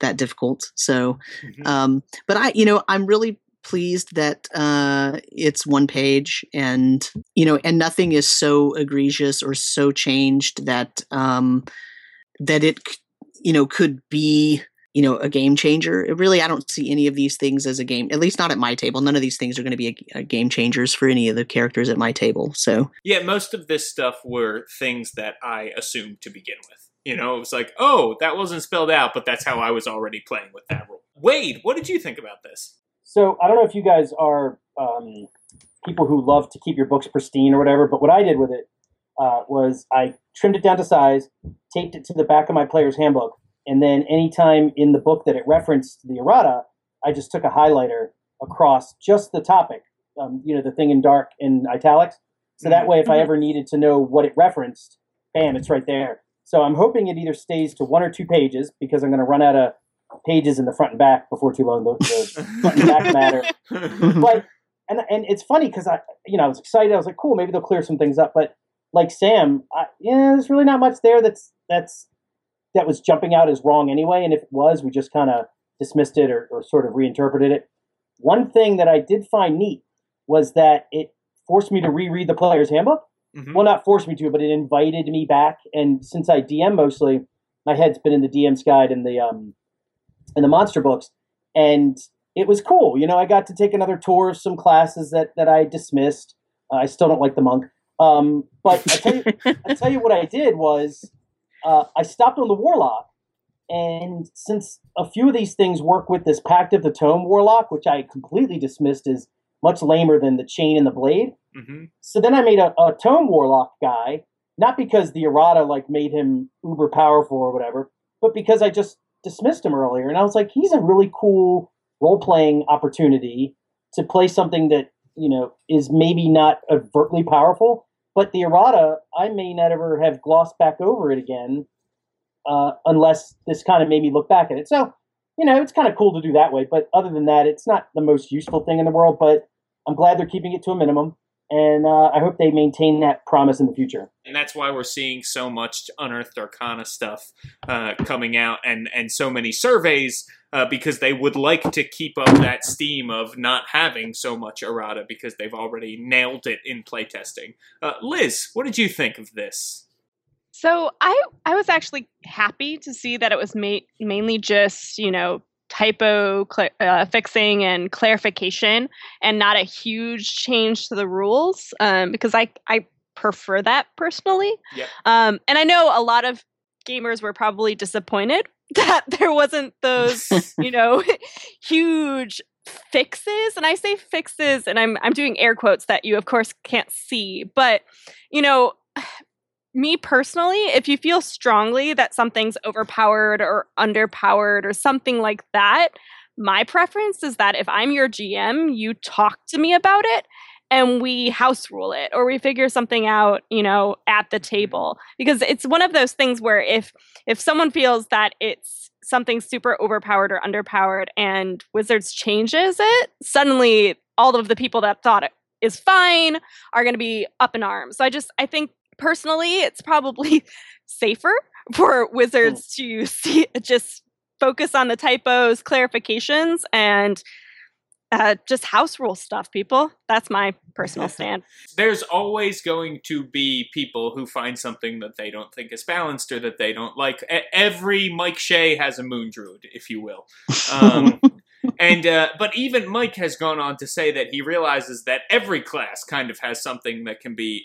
that difficult. So, Mhm. um, but I you know I'm really pleased that uh, it's one page and you know and nothing is so egregious or so changed that um, that it you know could be you know a game changer really i don't see any of these things as a game at least not at my table none of these things are going to be a, a game changers for any of the characters at my table so Yeah, most of this stuff were things that I assumed to begin with. You know, it was like, oh, that wasn't spelled out, but that's how I was already playing with that rule. Wade, what did you think about this? So I don't know if you guys are um, people who love to keep your books pristine or whatever, but what I did with it uh, was I trimmed it down to size, taped it to the back of my player's handbook, and then anytime in the book that it referenced the errata, I just took a highlighter across just the topic, um, you know, the thing in dark in italics. So that way, if I Mhm. ever needed to know what it referenced, bam, it's right there. So I'm hoping it either stays to one or two pages because I'm going to run out of pages in the front and back before too long. The, the front and back matter [LAUGHS] but and and it's funny because I you know I was excited. I was like, cool, maybe they'll clear some things up. But like Sam, I, yeah, there's really not much there that's that's that was jumping out as wrong anyway. And if it was, we just kind of dismissed it or, or sort of reinterpreted it. One thing that I did find neat was that it forced me to reread the player's handbook. Mhm. well, not forced me to, but it invited me back. And since I DM mostly, my head's been in the DM's guide and the um and the monster books, and it was cool. You know, I got to take another tour of some classes that that I dismissed. Uh, I still don't like the monk, um, but I tell you, I tell you what I did was uh, I stopped on the warlock, and since a few of these things work with this Pact of the Tome warlock, which I completely dismissed as much lamer than the chain and the blade. Mhm. So then I made a, a tome warlock guy, not because the errata like made him uber powerful or whatever, but because I just dismissed him earlier, and I was like, he's a really cool role playing opportunity to play something that you know is maybe not overtly powerful, but the errata I may not ever have glossed back over it again, uh, unless this kind of made me look back at it. So you know, it's kind of cool to do that way, but other than that, it's not the most useful thing in the world. But I'm glad they're keeping it to a minimum, and uh, I hope they maintain that promise in the future. and that's why we're seeing so much unearthed arcana stuff uh, coming out and and so many surveys uh, because they would like to keep up that steam of not having so much errata because they've already nailed it in playtesting uh, liz what did you think of this So I I was actually happy to see that it was ma- mainly just you know typo cl- uh, fixing and clarification, and not a huge change to the rules. Um, because I I prefer that personally. Yep. Um, and I know a lot of gamers were probably disappointed [LAUGHS] that there wasn't those you know [LAUGHS] huge fixes and i say fixes and i'm i'm doing air quotes that you of course can't see but you know me personally if you feel strongly that something's overpowered or underpowered or something like that my preference is that if i'm your gm you talk to me about it and we house rule it or we figure something out you know at the table. Because it's one of those things where if if someone feels that it's something super overpowered or underpowered and wizards changes it suddenly all of the people that thought it is fine are going to be up in arms. So i just i think personally it's probably [LAUGHS] safer for wizards to [LAUGHS] see just focus on the typos clarifications and uh, just house rule stuff people. That's my personal [LAUGHS] stand. There's always going to be people who find something that they don't think is balanced or that they don't like. Every mike shea has a moon druid if you will. Um, and uh, but even Mike has gone on to say that he realizes that every class kind of has something that can be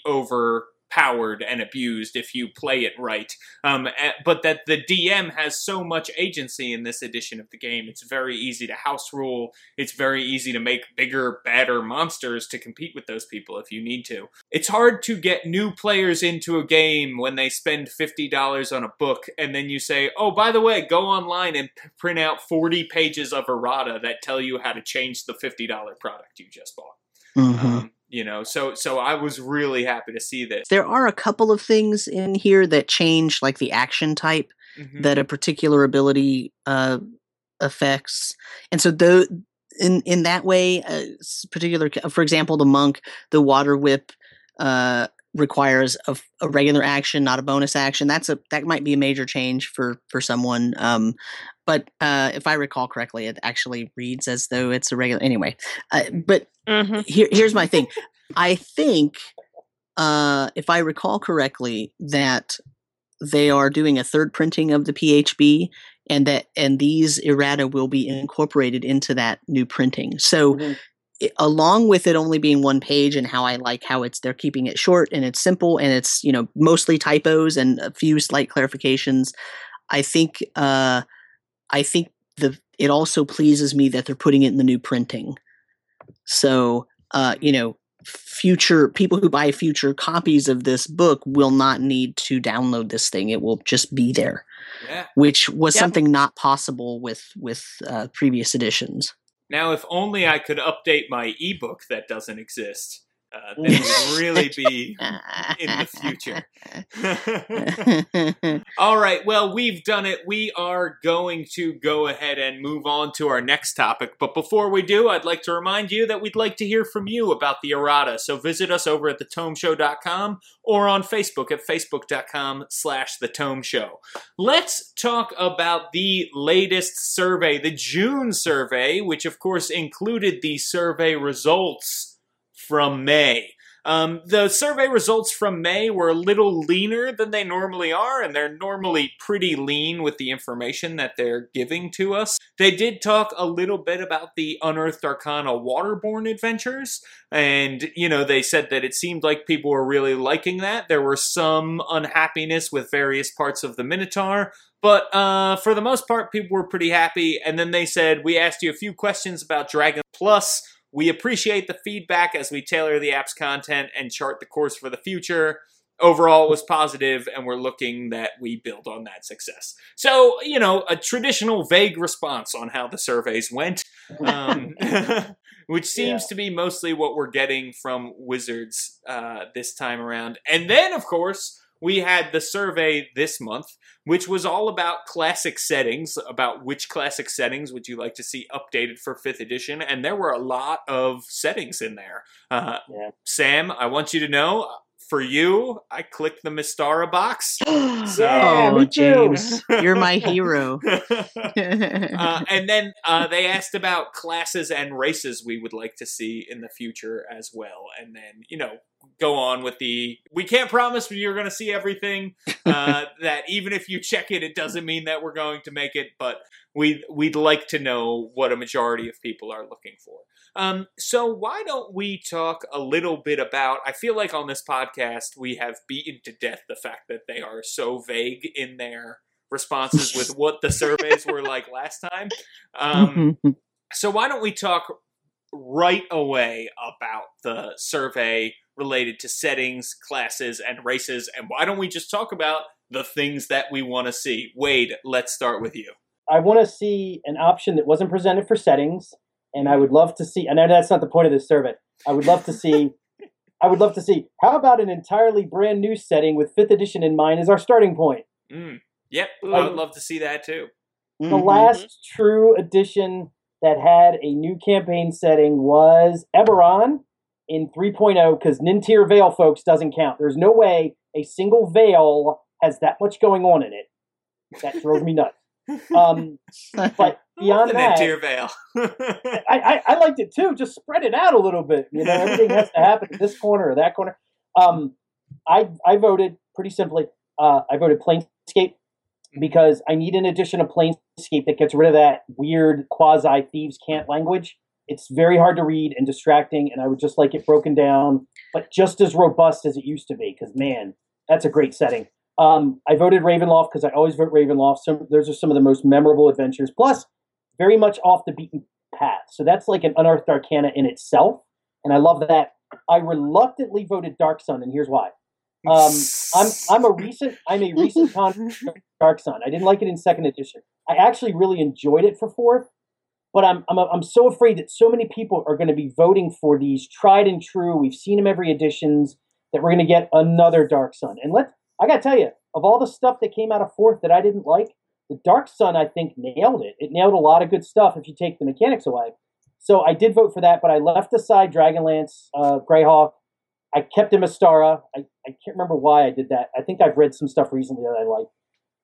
overpowered and abused if you play it right. Um, eh, but that the DM has so much agency in this edition of the game. It's very easy to house rule. It's very easy to make bigger, badder monsters to compete with those people if you need to. It's hard to get new players into a game when they spend $50 on a book and then you say, oh, by the way, go online and p- print out 40 pages of errata that tell you how to change the $50 product you just bought. Mhm. Um, you know, so so I was really happy to see this. There are a couple of things in here that change, like the action type Mhm. that a particular ability uh, affects, and so though in in that way, uh, particular, for example, the monk, the water whip uh, requires a regular action, not a bonus action. That's a that might be a major change for for someone. Um, but uh, if I recall correctly, it actually reads as though it's a regular. Anyway, uh, but Mhm. here, here's my thing. I think, uh, if I recall correctly, that they are doing a third printing of the PHB, and that and these errata will be incorporated into that new printing. So, Mhm. i- along with it only being one page, and how I like how it's they're keeping it short and it's simple and it's you know mostly typos and a few slight clarifications. I think, uh, I think the it also pleases me that they're putting it in the new printing. So, uh, you know, future people who buy future copies of this book will not need to download this thing. It will just be there, Yeah. which was Yep. something not possible with with uh, previous editions. Now, if only I could update my ebook that doesn't exist, uh, then we'd really be in the future. [LAUGHS] [LAUGHS] All right, well, we've done it. We are going to go ahead and move on to our next topic. But before we do, I'd like to remind you that we'd like to hear from you about the errata. So visit us over at thetomeshow.com or on Facebook at facebook.com slash the Tome Show. Let's talk about the latest survey, the June survey, which of course included the survey results from May. Um, the survey results from May were a little leaner than they normally are, and they're normally pretty lean with the information that they're giving to us. They did talk a little bit about the Unearthed Arcana waterborne adventures, and, you know, they said that it seemed like people were really liking that. There were some unhappiness with various parts of the Minotaur, but uh, for the most part, people were pretty happy. And then they said, We asked you a few questions about Dragon Plus. We appreciate the feedback as we tailor the app's content and chart the course for the future. Overall, it was positive, and we're looking that we build on that success. So, you know, a traditional vague response on how the surveys went, um, [LAUGHS] which seems Yeah. to be mostly what we're getting from Wizards uh, this time around. And then, of course, we had the survey this month, which was all about classic settings, about which classic settings would you like to see updated for 5th edition. And there were a lot of settings in there. Uh, Yeah. Sam, I want you to know, for you, I clicked the Mystara box. [GASPS] Yeah, oh, me too. James, you're my [LAUGHS] hero. [LAUGHS] [LAUGHS] uh, and then uh, they asked about classes and races we would like to see in the future as well. And then, you know, go on with the we can't promise you're going to see everything. Uh, that even if you check it, it doesn't mean that we're going to make it, but we'd, we'd like to know what a majority of people are looking for. Um, so why don't we talk a little bit about? I feel like on this podcast we have beaten to death the fact that they are so vague in their responses [LAUGHS] with what the surveys were like last time. Um, so why don't we talk right away about the survey related to settings, classes, and races, and why don't we just talk about the things that we want to see? Wade, let's start with you. I want to see an option that wasn't presented for settings, and I would love to see. And that's not the point of this survey. I would love to see. [LAUGHS] I would love to see. How about an entirely brand new setting with fifth edition in mind as our starting point? Mm. Yep, I would love to see that too. The Mhm. last true edition that had a new campaign setting was Eberron in 3.0 because Nentir Vale, folks, doesn't count. There's no way a single Vale has that much going on in it. That drove me [LAUGHS] nuts. Um, [LAUGHS] but beyond the that, Nadir Vale. [LAUGHS] I, I, I liked it too. Just spread it out a little bit. You know, everything has to happen in this corner or that corner. Um, I I voted pretty simply. Uh, I voted Planescape because I need an edition of Planescape that gets rid of that weird quasi thieves cant language. It's very hard to read and distracting, and I would just like it broken down, but just as robust as it used to be. Because man, that's a great setting. Um, I voted Ravenloft because I always vote Ravenloft. Some those are some of the most memorable adventures. Plus, very much off the beaten path. So that's like an unearthed arcana in itself, and I love that. I reluctantly voted Dark Sun, and here's why. Um, I'm I'm a recent I'm a recent con [LAUGHS] Dark Sun. I didn't like it in second edition. I actually really enjoyed it for fourth, but I'm I'm I'm so afraid that so many people are going to be voting for these tried and true. We've seen them every editions that we're going to get another Dark Sun. And let I got to tell you, of all the stuff that came out of fourth that I didn't like, the Dark Sun I think nailed it. It nailed a lot of good stuff if you take the mechanics away. So I did vote for that, but I left aside Dragonlance, uh, Greyhawk. I kept him Astara. I, I can't remember why I did that. I think I've read some stuff recently that I like.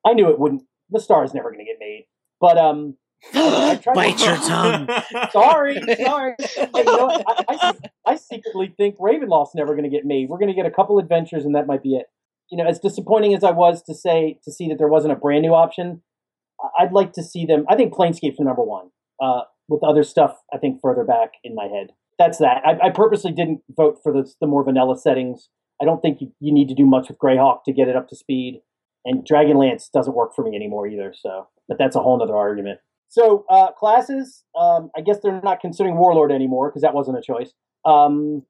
I knew it wouldn't. The star is never going to get made. But um, [GASPS] I tried Bite your tongue. [LAUGHS] sorry, sorry. [LAUGHS] Hey, you know? I, I, I secretly think Ravenloft's never going to get made. We're going to get a couple adventures, and that might be it. You know, as disappointing as I was to say to see that there wasn't a brand new option, I'd like to see them. I think Planescape's the number one. Uh, with other stuff, I think further back in my head. That's that. I, I purposely didn't vote for the, the more vanilla settings. I don't think you, you need to do much with Greyhawk to get it up to speed. And Dragonlance doesn't work for me anymore either. So, but that's a whole other argument. So uh, classes, um, I guess they're not considering Warlord anymore because that wasn't a choice. Um,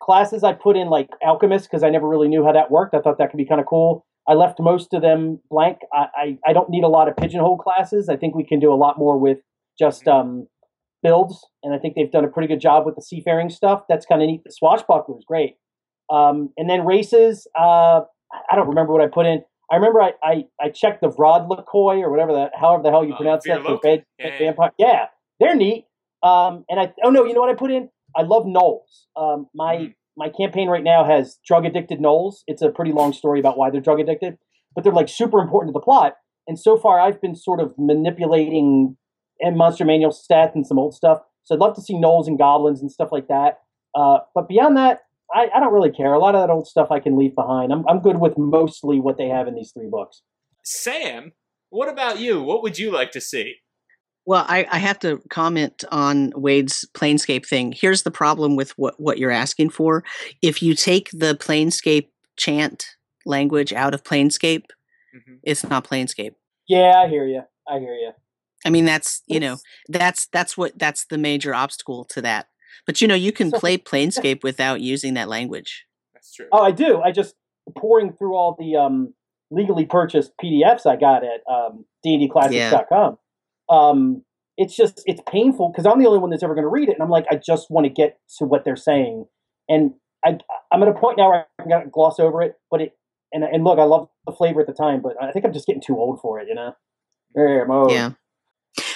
classes I put in like Alchemist because I never really knew how that worked. I thought that could be kind of cool. I left most of them blank. I, I, I don't need a lot of pigeonhole classes. I think we can do a lot more with just um, builds, and I think they've done a pretty good job with the seafaring stuff. That's kind of neat. The Swashbuckler is great. Um, and then races, uh, I don't remember what I put in. I remember I, I, I checked the Vrod Lakoy or whatever that, however the hell you Uh, pronounce that. Virlok? The red, Yeah, yeah. vampire. Yeah, they're neat. Um, and I oh no, you know what I put in? I love gnolls. Um, my Mhm. my campaign right now has drug addicted gnolls. It's a pretty long story about why they're drug addicted, but they're like super important to the plot. And so far, I've been sort of manipulating and monster manual stats and some old stuff. So I'd love to see gnolls and goblins and stuff like that. Uh, but beyond that, I, I don't really care. A lot of that old stuff I can leave behind. I'm I'm good with mostly what they have in these three books. Sam, what about you? What would you like to see? Well, I, I have to comment on Wade's Planescape thing. Here's the problem with what, what you're asking for. If you take the Planescape chant language out of Planescape, Mhm. it's not Planescape. Yeah, I hear you. I hear you. I mean, that's you know, that's that's what that's the major obstacle to that. But you know, you can [LAUGHS] play Planescape without using that language. That's true. Oh, I do. I just pouring through all the um, legally purchased PDFs I got at um, dndclassics.com. Um, it's just it's painful because I'm the only one that's ever going to read it, and I'm like, I just want to get to what they're saying, and I I'm at a point now where I to gloss over it, but it and and look, I love the flavor at the time, but I think I'm just getting too old for it, you know. Yeah, Yeah.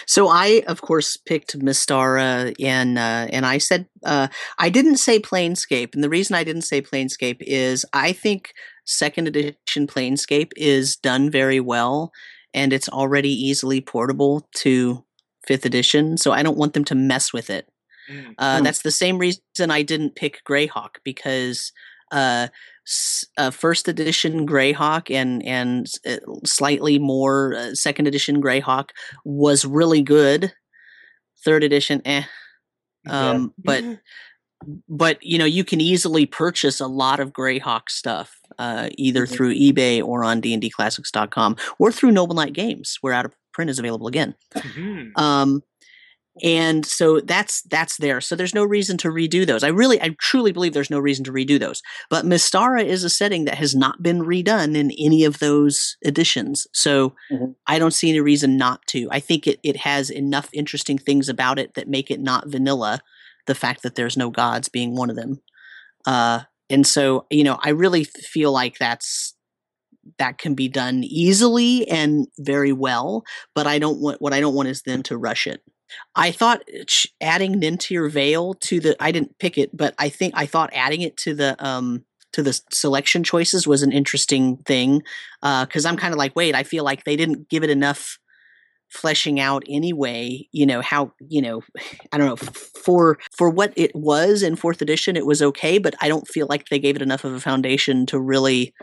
So I, of course, picked Mystara, and uh, and I said uh, I didn't say Planescape, and the reason I didn't say Planescape is I think second edition Planescape is done very well, and it's already easily portable to fifth edition. So I don't want them to mess with it. Mm. Uh, Hmm. That's the same reason I didn't pick Greyhawk because uh, s- uh, first edition Greyhawk and and uh, slightly more uh, second edition Greyhawk was really good. Third edition, eh. Yeah. Um, but but you know you can easily purchase a lot of Greyhawk stuff uh, either Mhm. through eBay or on dndclassics.com or through Noble Knight Games, where out of print is available again. Mhm. Um, and so that's that's there. So there's no reason to redo those. I really, I truly believe there's no reason to redo those. But Mystara is a setting that has not been redone in any of those editions. So Mhm. I don't see any reason not to. I think it it has enough interesting things about it that make it not vanilla. The fact that there's no gods being one of them. Uh, and so you know, I really feel like that's that can be done easily and very well but I don't want what I don't want is them to rush it. I thought ch- adding Nentir Vale to the I didn't pick it, but I think I thought adding it to the um to the selection choices was an interesting thing because I'm kind of like, wait, I feel like they didn't give it enough fleshing out anyway. You know how you know I don't know for for what it was in fourth edition, it was okay, but I don't feel like they gave it enough of a foundation to really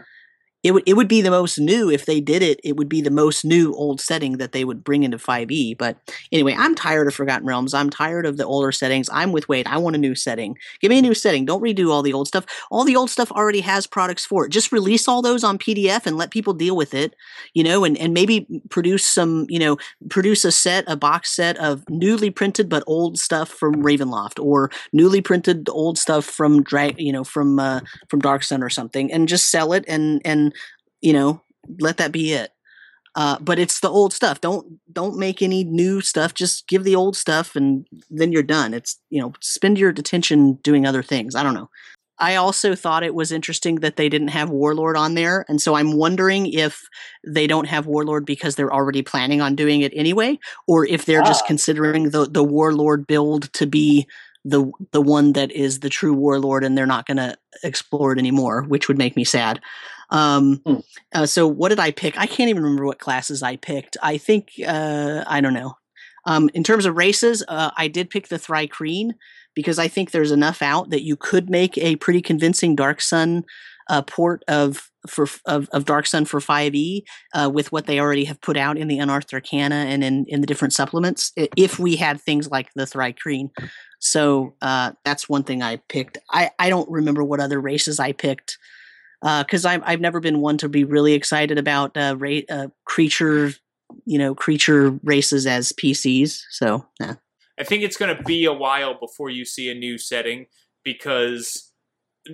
it would it would be the most new if they did it. It would be the most new old setting that they would bring into 5e. But anyway, I'm tired of Forgotten Realms. I'm tired of the older settings. I'm with Wade. I want a new setting. Give me a new setting. Don't redo all the old stuff. All the old stuff already has products for it. Just release all those on PDF and let people deal with it. You know, and and maybe produce some. You know, produce a set, a box set of newly printed but old stuff from Ravenloft, or newly printed old stuff from Drag. You know, from uh, from Dark Sun or something, and just sell it and and you know let that be it. Uh, but it's the old stuff. Don't don't make any new stuff. Just give the old stuff and then you're done. It's you know spend your attention doing other things. I don't know. I also thought it was interesting that they didn't have warlord on there and so i'm wondering if they don't have warlord because they're already planning on doing it anyway or if they're just Ah. considering the the warlord build to be the the one that is the true warlord and they're not going to explore it anymore which would make me sad um Hmm. uh, so what did i pick? I can't even remember what classes i picked. I think uh i don't know. Um in terms of races uh, i did pick the thri-kreen because i think there's enough out that you could make a pretty convincing dark sun uh, port of for of, of dark sun for 5e uh, with what they already have put out in the unearthed arcana and in, in the different supplements if we had things like the thri-kreen. So uh, that's one thing I picked. I, I don't remember what other races I picked because I've I've never been one to be really excited about uh, ra- uh, creature you know creature races as PCs. So yeah. I think it's going to be a while before you see a new setting because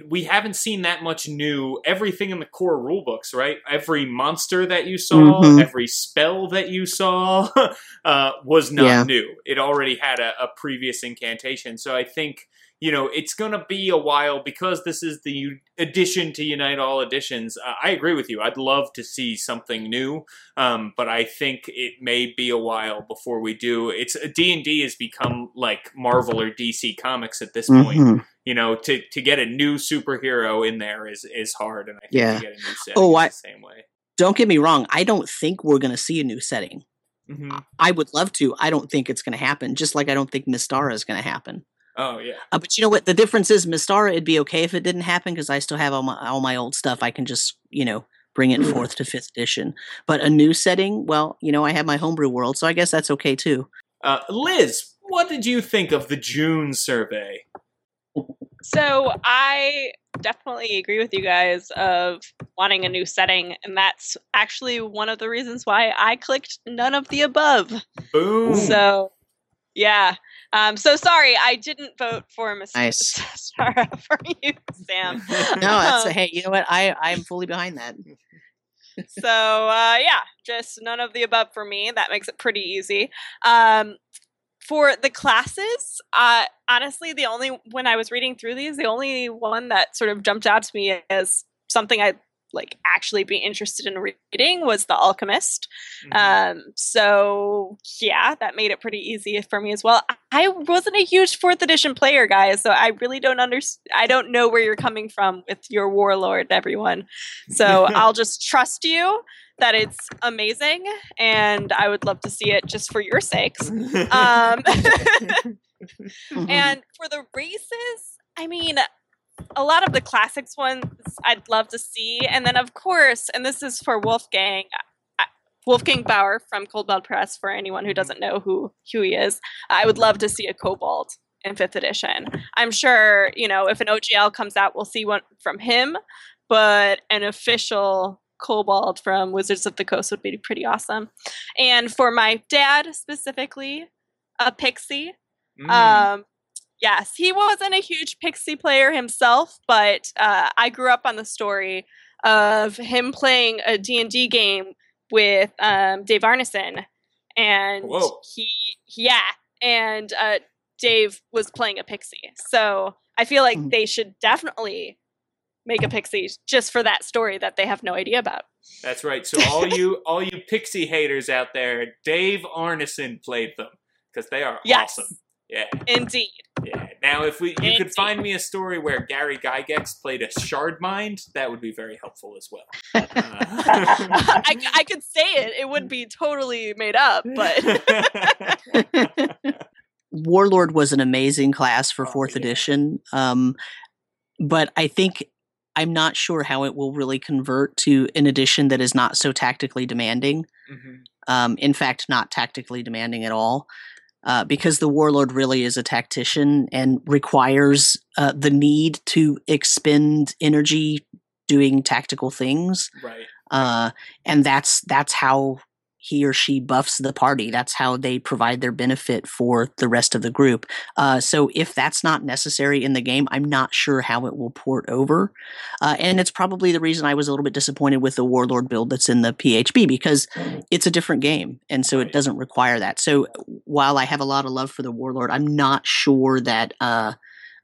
we haven't seen that much new everything in the core rulebooks, right? Every monster that you saw, Mhm. every spell that you saw [LAUGHS] uh, was not Yeah. new. It already had a, a previous incantation. So I think you know it's going to be a while because this is the addition to Unite All editions. Uh, I agree with you. I'd love to see something new, um, but I think it may be a while before we do. It's D and D has become like Marvel or DC Comics at this point. Mhm. You know, to to get a new superhero in there is is hard, and I think Yeah. to get a new setting Oh, I- the same way. Don't get me wrong. I don't think we're going to see a new setting. hmm I would love to. I don't think it's going to happen. Just like I don't think Mystara is going to happen. Oh yeah. Uh, but you know what? The difference is, Mystara, it'd be okay if it didn't happen because I still have all my all my old stuff. I can just you know bring it forth to fifth edition. But a new setting, well, you know, I have my homebrew world, so I guess that's okay too. Uh, Liz, what did you think of the June survey? So I definitely agree with you guys of wanting a new setting, and that's actually one of the reasons why I clicked none of the above. Boom. So yeah. Um, so sorry, I didn't vote for Miss Nice. Sarah [LAUGHS] for you, Sam. [LAUGHS] No, that's Um, hey, you know what? I I'm fully behind that. so uh, yeah, just none of the above for me. That makes it pretty easy. Um, for the classes, uh, honestly, the only when I was reading through these, the only one that sort of jumped out to me as something I'd like actually be interested in reading was the Alchemist. Mhm. Um, so yeah, that made it pretty easy for me as well. I- I wasn't a huge fourth edition player, guys, so I really don't under I don't know where you're coming from with your warlord, everyone. So [LAUGHS] I'll just trust you that it's amazing, and I would love to see it just for your sakes. [LAUGHS] Um, [LAUGHS] and for the races, I mean, a lot of the classics ones I'd love to see, and then of course, and this is for Wolfgang. Wolfgang Baur from Kobold Press. For anyone who doesn't know who who he is, I would love to see a Kobold in fifth edition. I'm sure you know if an OGL comes out, we'll see one from him, but an official Kobold from Wizards of the Coast would be pretty awesome. And for my dad specifically, a pixie. Mm. Um, yes, he wasn't a huge Pixie player himself, but uh, I grew up on the story of him playing a D&D game with um, Dave Arneson. And Whoa. he, yeah, and uh, Dave was playing a Pixie. So I feel like Mhm. they should definitely make a Pixie just for that story that they have no idea about. That's right. So all you [LAUGHS] all you pixie haters out there, Dave Arneson played them because they are Yes. awesome. Yeah, Indeed. yeah. Now, if we you could find me a story where Gary Gygax played a shard mind, that would be very helpful as well. [LAUGHS] Uh, I, [LAUGHS] I could say it. It would be totally made up, but [LAUGHS] Warlord was an amazing class for Oh, fourth yeah. edition. Um, but I think I'm not sure how it will really convert to an edition that is not so tactically demanding. Mhm. Um, in fact, not tactically demanding at all. Uh, because the warlord really is a tactician and requires uh, the need to expend energy doing tactical things Right. uh, and that's that's how he or she buffs the party. That's how they provide their benefit for the rest of the group. Uh, so if that's not necessary in the game, I'm not sure how it will port over. Uh, and it's probably the reason I was a little bit disappointed with the Warlord build that's in the PHB because it's a different game, and so it doesn't require that. So while I have a lot of love for the Warlord, I'm not sure that. Uh,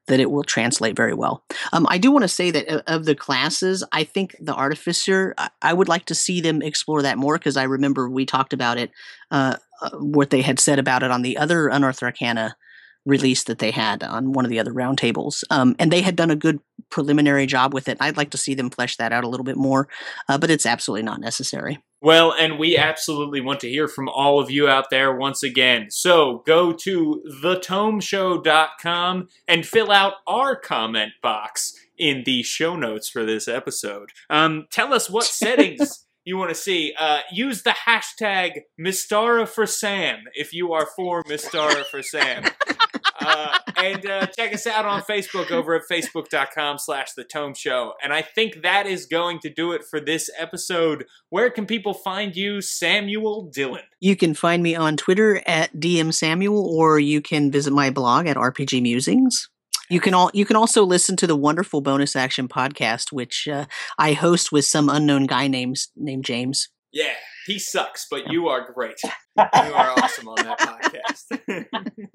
that it will translate very well. Um, I do want to say that uh, of the classes, I think the artificer, I, would like to see them explore that more because I remember we talked about it, uh, uh, what they had said about it on the other Unearthed Arcana release that they had on one of the other roundtables, um, and they had done a good preliminary job with it. I'd like to see them flesh that out a little bit more, uh, but it's absolutely not necessary. Well, and we absolutely want to hear from all of you out there once again. So go to thetomeshow.com and fill out our comment box in the show notes for this episode. Um, tell us what [LAUGHS] settings you want to see. Uh, use the hashtag Mystara for Sam if you are for Mystara for Sam. [LAUGHS] Uh, and uh, check us out on Facebook over at facebook.com slash the Tome Show. And I think that is going to do it for this episode. Where can people find you, Samuel Dillon? You can find me on Twitter at DM Samuel, or you can visit my blog at RPG Musings. You can all you can also listen to the wonderful bonus action podcast, which uh, I host with some unknown guy named named James. Yeah, he sucks, but you are great. [LAUGHS] You are awesome on that podcast.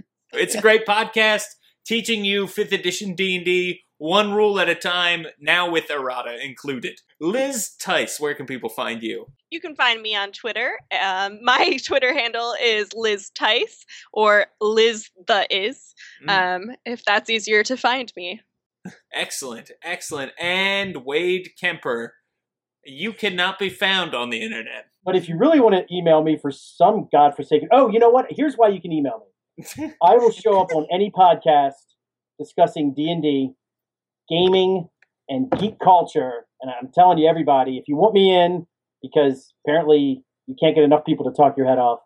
[LAUGHS] it's a great podcast teaching you 5th edition D&D one rule at a time, now with errata included. Liz Theis, where can people find you? You can find me on Twitter. Um, my [LAUGHS] Twitter handle is Liz Theis or Liz the Is, Mm. um, if that's easier to find me. Excellent, excellent. And Wade Kemper, you cannot be found on the internet. But if you really want to email me for some godforsaken, oh, you know what? Here's why you can email me. [LAUGHS] I will show up on any podcast discussing D and D, gaming, and geek culture. And I'm telling you, everybody, if you want me in, because apparently you can't get enough people to talk your head off,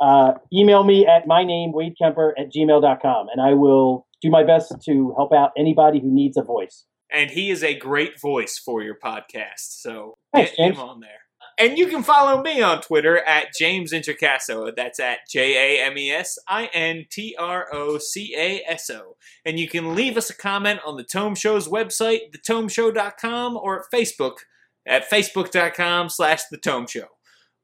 uh, email me at my name Wade Kemper at gmail.com, and I will do my best to help out anybody who needs a voice. And he is a great voice for your podcast. So Thanks, get him on there. And you can follow me on Twitter at James Introcaso. That's at J A M E S I N T R O C A S O. And you can leave us a comment on the Tome Show's website, thetomeshow.com, or at Facebook at facebook.com slash the Tome Show.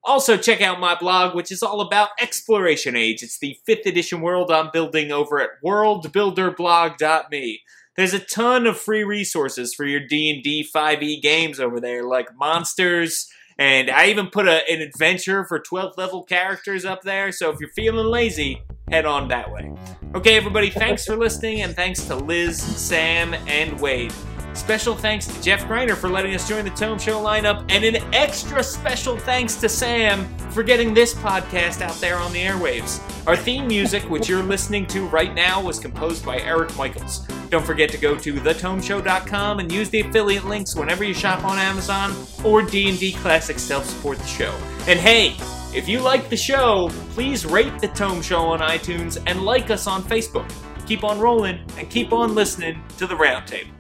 Also, check out my blog, which is all about Exploration Age. It's the fifth edition world I'm building over at worldbuilderblog.me. There's a ton of free resources for your D&D 5e games over there, like monsters, and I even put a, an adventure for 12th level characters up there, so if you're feeling lazy, head on that way. Okay, everybody, thanks for listening, and thanks to Liz, Sam, and Wade. Special thanks to Jeff Greiner for letting us join the Tome Show lineup, and an extra special thanks to Sam for getting this podcast out there on the airwaves. Our theme music, which you're listening to right now, was composed by Eric Michaels. Don't forget to go to thetomeshow.com and use the affiliate links whenever you shop on Amazon or D&D Classics to help support the show. And hey, if you like the show, please rate the Tome Show on iTunes and like us on Facebook. Keep on rolling and keep on listening to the Roundtable.